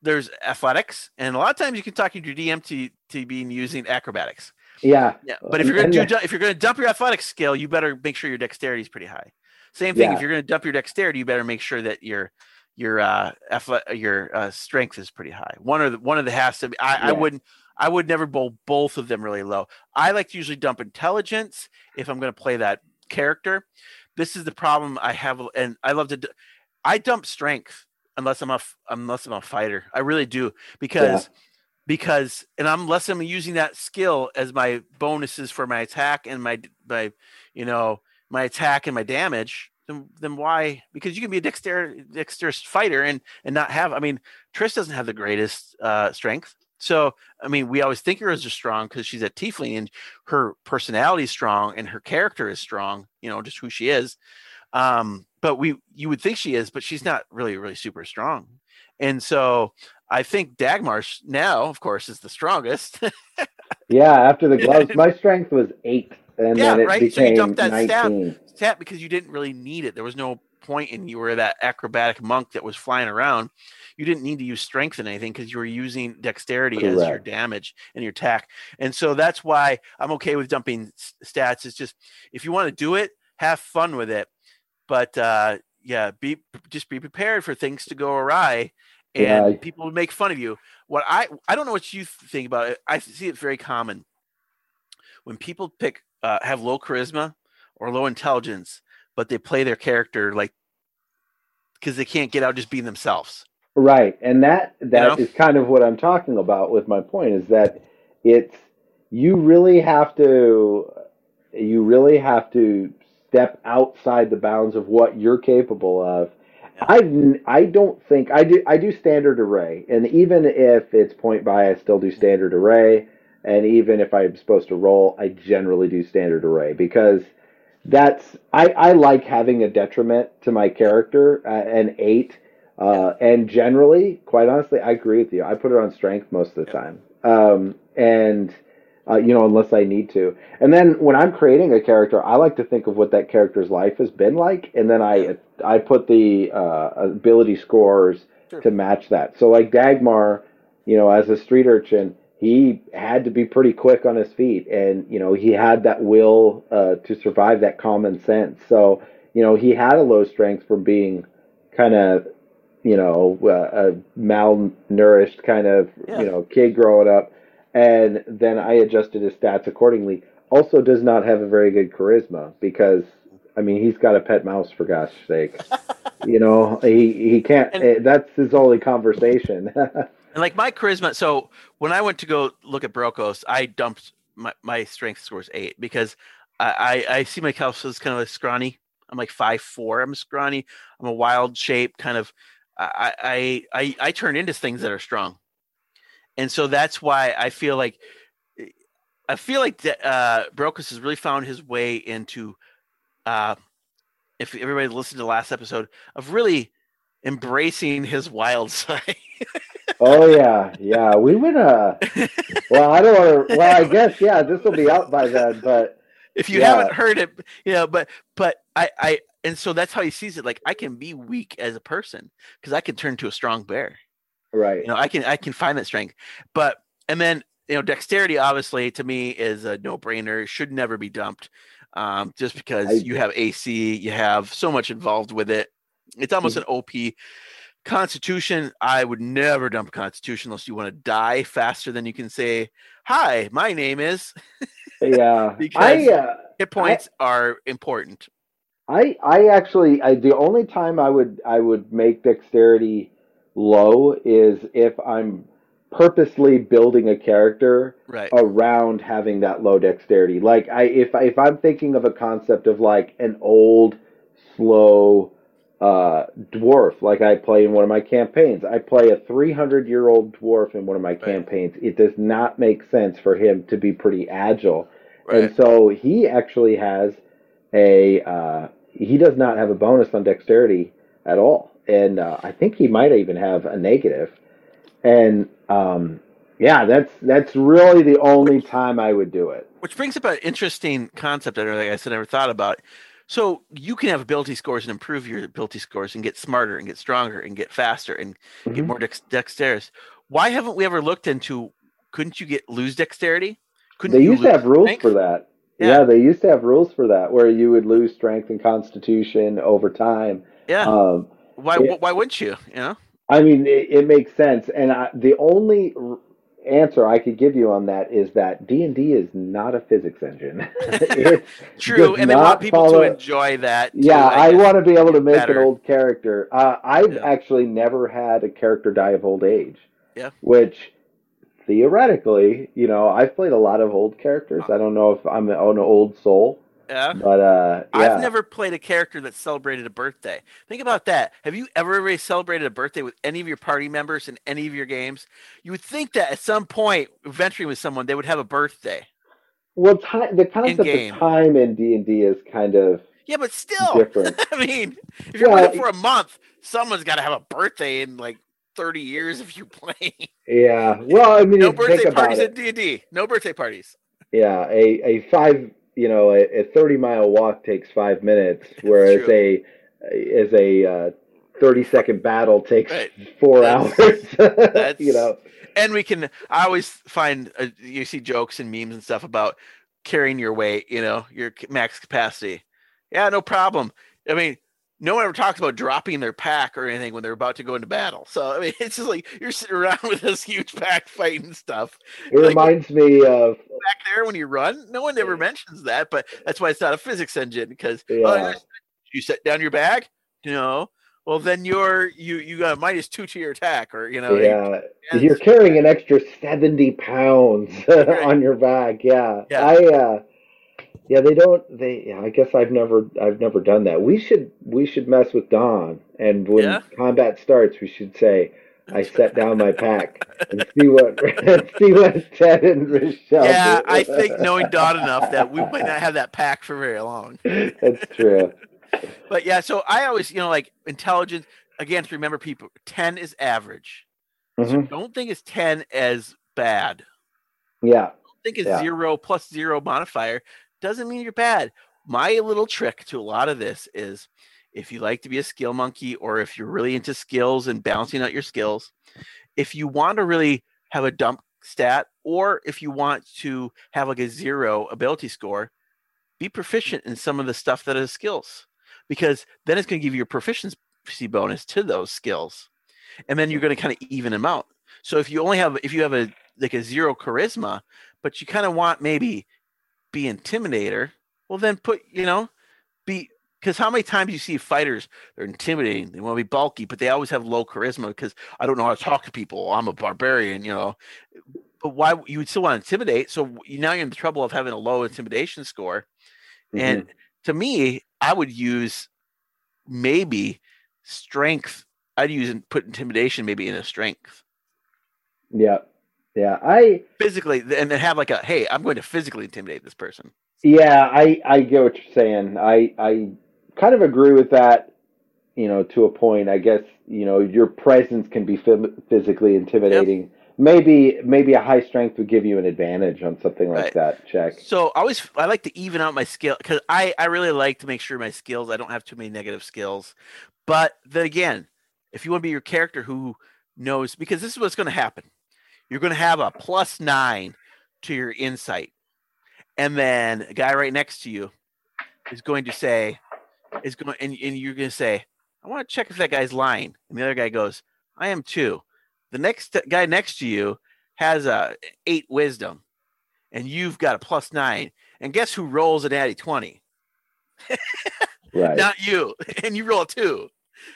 There's athletics, and a lot of times you can talk to your DM to to being using acrobatics. Yeah. Yeah, but if you're gonna do if you're gonna dump your athletics skill, you better make sure your dexterity is pretty high. Same thing Yeah. if you're gonna dump your dexterity, you better make sure that your your uh your uh, strength is pretty high. One of the one of the has to be. I, I wouldn't. I would never bowl both of them really low. I like to usually dump intelligence if I'm going to play that character. This is the problem I have, and I love to. d- I dump strength unless I'm a unless I'm a fighter. I really do because because and I'm unless I'm using that skill as my bonuses for my attack and my my you know my attack and my damage. Then, then why? Because you can be a dexter dexterous fighter and and not have. I mean, Trish doesn't have the greatest uh, strength. So, I mean, we always think her as strong because she's a tiefling and her personality is strong and her character is strong, you know, just who she is. Um, but we, you would think she is, but she's not really, really super strong. And so I think Dagmar now, of course, is the strongest. Yeah. After the gloves, my strength was eight, and Yeah, right? So you dumped that stat. nineteen. Stat because you didn't really need it. There was no point in you were that acrobatic monk that was flying around. You didn't need to use strength in anything because you were using dexterity as your damage and your attack. And so that's why I'm okay with dumping stats. It's just if you want to do it, have fun with it. But uh, yeah, be just be prepared for things to go awry and Yeah. people would make fun of you. What I I don't know what you think about it. I see it very common when people pick uh, have low charisma or low intelligence, but they play their character like because they can't get out just being themselves. Right, and that that is know? kind of what I'm talking about with my point is that it's you really have to you really have to step outside the bounds of what you're capable of. I I don't think I do I do standard array, and even if it's point I still do standard array, and even if I'm supposed to roll, I generally do standard array because that's I I like having a detriment to my character, uh, an eight. Uh, and generally, quite honestly, I agree with you. I put it on strength most of the time. Um, and, uh, you know, unless I need to. And then when I'm creating a character, I like to think of what that character's life has been like. And then I, I put the uh, ability scores Sure. to match that. So, like Dagmar, you know, as a street urchin, he had to be pretty quick on his feet. And, you know, he had that will uh, to survive that common sense. So, you know, he had a low strength from being kind of you know, uh, a malnourished kind of, Yeah. you know, kid growing up. And then I adjusted his stats accordingly. Also, does not have a very good charisma because, I mean, he's got a pet mouse for gosh sake. you know, he he can't. And- eh, that's his only conversation. And like my charisma, so when I went to go look at Brokos, I dumped my, my strength scores eight because I, I, I see myself as kind of a scrawny. I'm like five four. I'm scrawny. I'm a wild shape, kind of. I I I, I turn into things that are strong, and so that's why I feel like I feel like uh, Brokos has really found his way into. Uh, if everybody listened to the last episode of really embracing his wild side. oh yeah, yeah. We went. Uh, well, I don't want to. Well, I guess yeah. This will be out by then, but if you Yeah. haven't heard it, you know, but but I I and so that's how he sees it. Like I can be weak as a person because I can turn to a strong bear. right. You know, I can I can find that strength. But and then you know, dexterity obviously to me is a no brainer. Should never be dumped. Um, just because I- you have AC, you have so much involved with it. It's almost an OP. Constitution, I would never dump Constitution unless you want to die faster than you can say, "Hi, my name is." Yeah. Because- I. Uh, Hit points are important. I I actually I, the only time I would I would make dexterity low is if I'm purposely building a character Right. around having that low dexterity. Like I if I, if I'm thinking of a concept of like an old slow uh, dwarf, like I play in one of my campaigns, I play a 300 year old dwarf in one of my campaigns. It does not make sense for him to be pretty agile, Right. and so he actually has a uh, he does not have a bonus on dexterity at all, and uh, I think he might even have a negative. And um, yeah, that's that's really the only time I would do it. Which brings up an interesting concept I said, I never thought about. So you can have ability scores and improve your ability scores and get smarter and get stronger and get faster and get Mhm. more dex- dexterous. Why haven't we ever looked into? Couldn't you get lose dexterity? Couldn't They you used to have rules strength? for that. Yeah. Yeah. they used to have rules for that where you would lose strength and constitution over time. Yeah. Um, why? yeah. Why wouldn't you? You know. I mean, it, it makes sense. And I, the only answer I could give you on that is that D and D is not a physics engine. True, and they want people follow- to enjoy that. Yeah, I guess. want to be able to make better. an old character. Uh, I've Yeah. actually never had a character die of old age. Yeah. Which theoretically, you know, I've played a lot of old characters. I don't know if I'm an old soul, Yeah. but uh, yeah. I've never played a character that celebrated a birthday. Think about that. Have you ever really celebrated a birthday with any of your party members in any of your games? You would think that at some point, venturing with someone, they would have a birthday. Well, time, the concept In-game. of time in D and D is kind of Yeah, but still, different. I mean, if you're Well, playing for a month, someone's got to have a birthday in like 30 years if you play. Yeah. Well, I mean, no birthday parties in D&D. No birthday parties. Yeah, a, a five, you know, a, a thirty mile walk takes five minutes, whereas a as a uh, thirty second battle takes Right. four That's- hours. that's- you know, and we can i always find uh, you see jokes and memes and stuff about carrying your weight you know your max capacity yeah no problem i mean no one ever talks about dropping their pack or anything when they're about to go into battle so i mean it's just like you're sitting around with this huge pack fighting stuff it Like- reminds me of back there when you run no one ever mentions that but that's why it's not a physics engine because oh, Yeah. there's- you set down your bag no well then you're you you got a minus two to your attack or you know yeah, and you're carrying an extra seventy pounds Right. on your back. Yeah, Yeah. I. uh yeah, they don't. They. I guess I've never. I've never done that. We should. We should mess with Don, and when Yeah. combat starts, we should say, "I set down my pack and see what see what Ted and Rochelle." Yeah, do." I think knowing Don enough that we might not have that pack for very long. that's true. But yeah, so I always, you know, like intelligence. Again, to remember people, ten is average. So Mhm. don't think it's ten as bad. Yeah, Think it's Yeah. zero plus zero modifier doesn't mean you're bad. My little trick to a lot of this is if you like to be a skill monkey or if you're really into skills and balancing out your skills, if you want to really have a dump stat or if you want to have like a zero ability score, be proficient in some of the stuff that is skills because then it's going to give you a proficiency bonus to those skills. And then you're going to kind of even them out. So if you only have if you have a like a zero charisma, but you kind of want maybe be intimidator, well then put, you know, be because how many times you see fighters they're intimidating, they want to be bulky, but they always have low charisma because I don't know how to talk to people. Oh, I'm a barbarian, you know. But why you would still want to intimidate? So you, now you're in the trouble of having a low intimidation score. And mm-hmm. to me, I would use maybe strength. I'd use and put intimidation maybe in a strength yeah, yeah. I physically, and then have like a hey, I'm going to physically intimidate this person. Yeah, I I get what you're saying. I I kind of agree with that. You know, to a point. I guess you know your presence can be phys- physically intimidating. Maybe maybe a high strength would give you an advantage on something like Right. that. Check. So I always I like to even out my skill because I I really like to make sure my skills I don't have too many negative skills. But then again, if you want to be your character who knows because this is what's going to happen, you're going to have a plus nine to your insight, and then a guy right next to you is going to say is going and, and you're going to say I want to check if that guy's lying, and the other guy goes I am too. The next guy next to you has a eight wisdom and you've got a plus nine. And guess who rolls an natty 20? right. not you, and you roll two.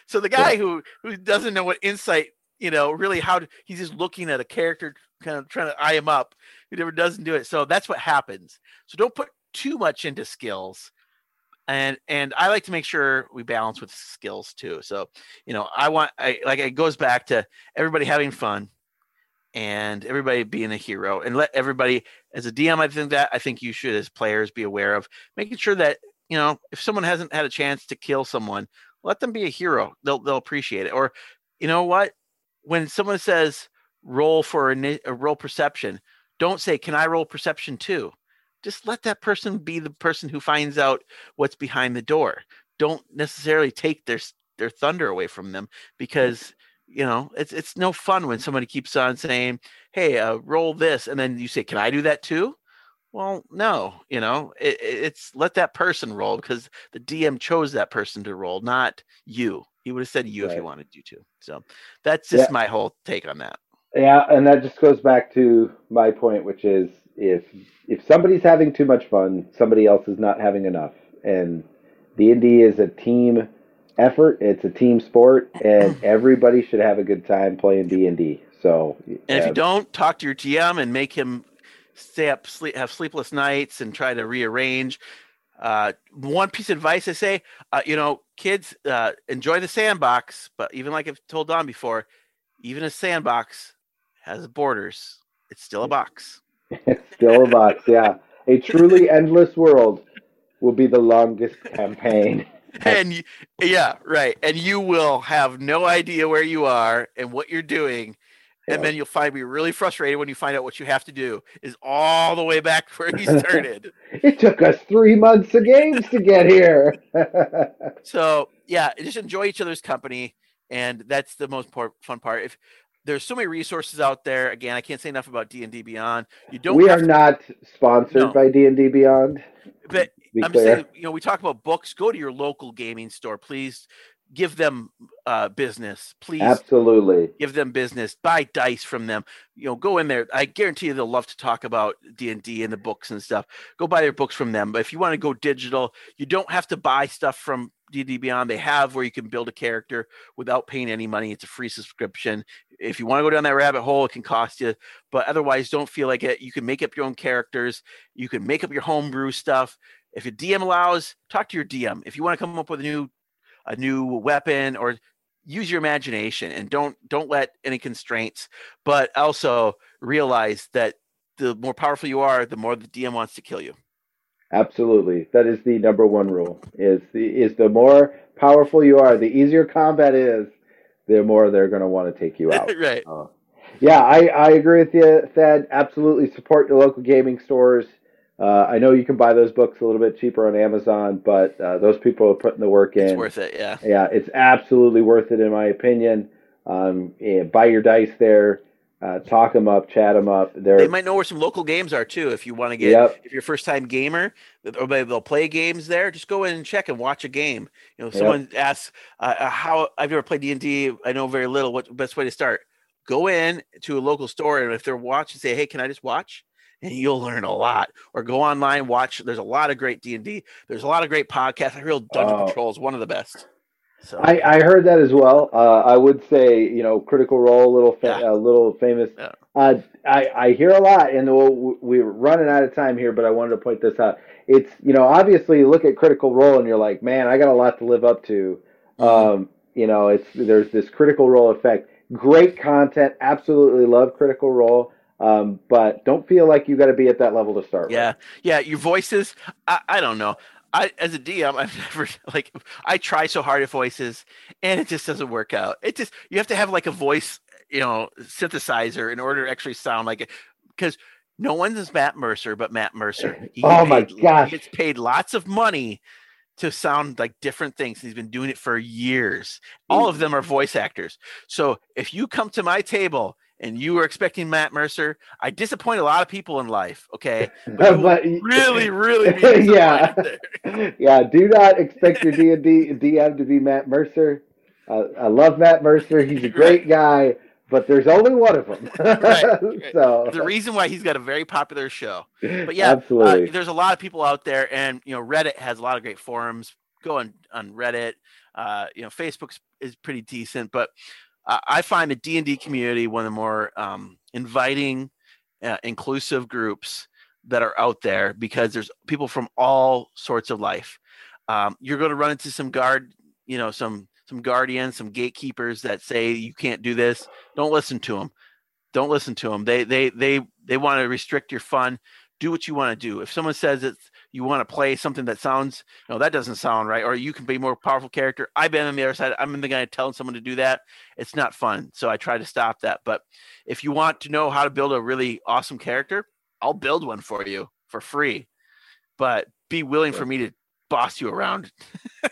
So the guy who who doesn't know what insight, you know, really how to, he's just looking at a character, kind of trying to eye him up. Who never doesn't do it. So that's what happens. So don't put too much into skills. And and I like to make sure we balance with skills too. So you know, I want I like it goes back to everybody having fun and everybody being a hero and let everybody as a dm i think that i think you should as players be aware of making sure that you know if someone hasn't had a chance to kill someone let them be a hero they'll they'll appreciate it or you know what when someone says roll for a, a roll perception don't say can i roll perception too? Just let that person be the person who finds out what's behind the door. Don't necessarily take their their thunder away from them because you know it's it's no fun when somebody keeps on saying hey uh, roll this and then you say can i do that too well no you know it, it's let that person roll because the dm chose that person to roll not you he would have said you right. if he wanted you to so that's just yeah. my whole take on that yeah and that just goes back to my point which is if if somebody's having too much fun somebody else is not having enough and d&d is a team effort. It's a team sport, and everybody should have a good time playing D and D. So, and if you um, don't, talk to your GM and make him stay up, sleep, have sleepless nights, and try to rearrange. Uh, one piece of advice I say, uh, you know, kids uh, enjoy the sandbox, but even like I've told Don before, even a sandbox has borders. It's still a box. it's still a box. Yeah, a truly endless world will be the longest campaign. and you, yeah, right. And you will have no idea where you are and what you're doing. And then you'll find me really frustrated when you find out what you have to do is all the way back where you started. it took us three months of games to get here. so yeah, just enjoy each other's company, and that's the most fun part. If there's so many resources out there, again, I can't say enough about D and D Beyond. You don't. We are to, not sponsored no. by D and D Beyond. But I'm clear. saying, you know, we talk about books. Go to your local gaming store, please. Give them uh, business, please. Absolutely, give them business. Buy dice from them. You know, go in there. I guarantee you, they'll love to talk about D and D and the books and stuff. Go buy their books from them. But if you want to go digital, you don't have to buy stuff from D&D Beyond. They have where you can build a character without paying any money. It's a free subscription. If you want to go down that rabbit hole, it can cost you, but otherwise, don't feel like it. You can make up your own characters. You can make up your homebrew stuff. If your DM allows, talk to your DM. If you want to come up with a new a new weapon or use your imagination and don't don't let any constraints, but also realize that the more powerful you are, the more the DM wants to kill you. Absolutely. That is the number one rule. Is the is the more powerful you are, the easier combat is, the more they're going to want to take you out. right. Uh, yeah, I, I agree with you, Thad. Absolutely support your local gaming stores. Uh, I know you can buy those books a little bit cheaper on Amazon, but uh, those people are putting the work in. It's worth it, yeah. Yeah, it's absolutely worth it in my opinion. Um, yeah, buy your dice there, uh, talk them up, chat them up. They're, they might know where some local games are too. If you want to get, yep. if you're a first time gamer, or maybe they'll play games there. Just go in and check and watch a game. You know, someone yep. asks uh, uh, how I've never played D and D. I know very little. What best way to start? Go in to a local store, and if they're watching, say, "Hey, can I just watch?" And you'll learn a lot. Or go online, watch. There's a lot of great D and D. There's a lot of great podcasts. I heard Dungeon oh. Patrol is one of the best. So I, I heard that as well. Uh, I would say you know Critical Role, a little fa- yeah. a little famous. Yeah. Uh, I I hear a lot, and we'll, we're running out of time here, but I wanted to point this out. It's you know obviously you look at Critical Role and you're like, man, I got a lot to live up to. Mm-hmm. Um, you know, it's there's this Critical Role effect. Great content. Absolutely love Critical Role. Um, but don't feel like you got to be at that level to start. Yeah, with. yeah. Your voices, I, I don't know. I as a DM, I've never like I try so hard at voices, and it just doesn't work out. It just you have to have like a voice, you know, synthesizer in order to actually sound like it, because no one's is Matt Mercer, but Matt Mercer. He oh my gosh, he gets paid lots of money to sound like different things. He's been doing it for years. All of them are voice actors. So if you come to my table and you were expecting Matt Mercer, I disappoint a lot of people in life. Okay, but, but really, really, yeah, yeah. Do not expect your D and D DM to be Matt Mercer. Uh, I love Matt Mercer. He's a great right. guy, but there's only one of them. right, right. So the reason why he's got a very popular show. But yeah, uh, there's a lot of people out there, and you know, Reddit has a lot of great forums go on on Reddit. Uh, you know, Facebook is pretty decent, but I find the D and D community one of the more um, inviting, uh, inclusive groups that are out there because there's people from all sorts of life. Um, you're going to run into some guard, you know, some some guardians, some gatekeepers that say you can't do this. Don't listen to them. Don't listen to them. They they they they want to restrict your fun. Do what you want to do. If someone says it's you want to play something that sounds, you know, that doesn't sound right, or you can be more powerful character. I've been on the other side. I'm the guy telling someone to do that. It's not fun. So I try to stop that. But if you want to know how to build a really awesome character, I'll build one for you for free. But be willing for me to boss you around.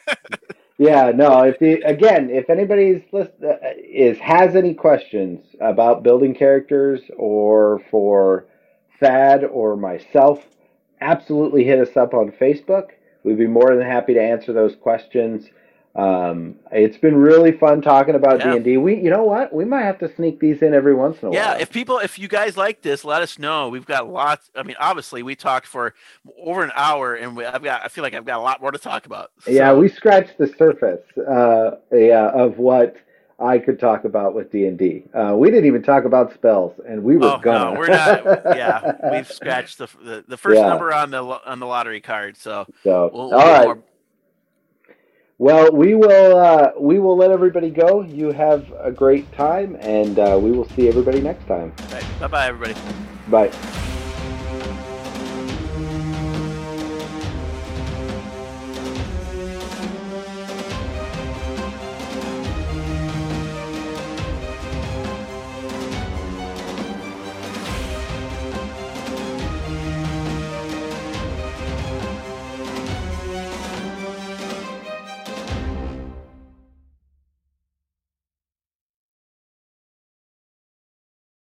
yeah, no. If the again, if anybody's list, uh, is has any questions about building characters or for Thad or myself, absolutely hit us up on Facebook. We'd be more than happy to answer those questions. Um, it's been really fun talking about D and D. We, you know what? We might have to sneak these in every once in a yeah, while. Yeah, if people, if you guys like this, let us know. We've got lots. I mean, obviously, we talked for over an hour, and we, I've got. I feel like I've got a lot more to talk about. So. Yeah, we scratched the surface. Uh, yeah, of what I could talk about with D and D. Uh, we didn't even talk about spells, and we were oh, gonna. No, we're not. yeah, we've scratched the the, the first yeah. number on the on the lottery card. So, so we'll, we'll all right. More... Well, we will uh, we will let everybody go. You have a great time, and uh, we will see everybody next time. Bye bye, everybody. Bye.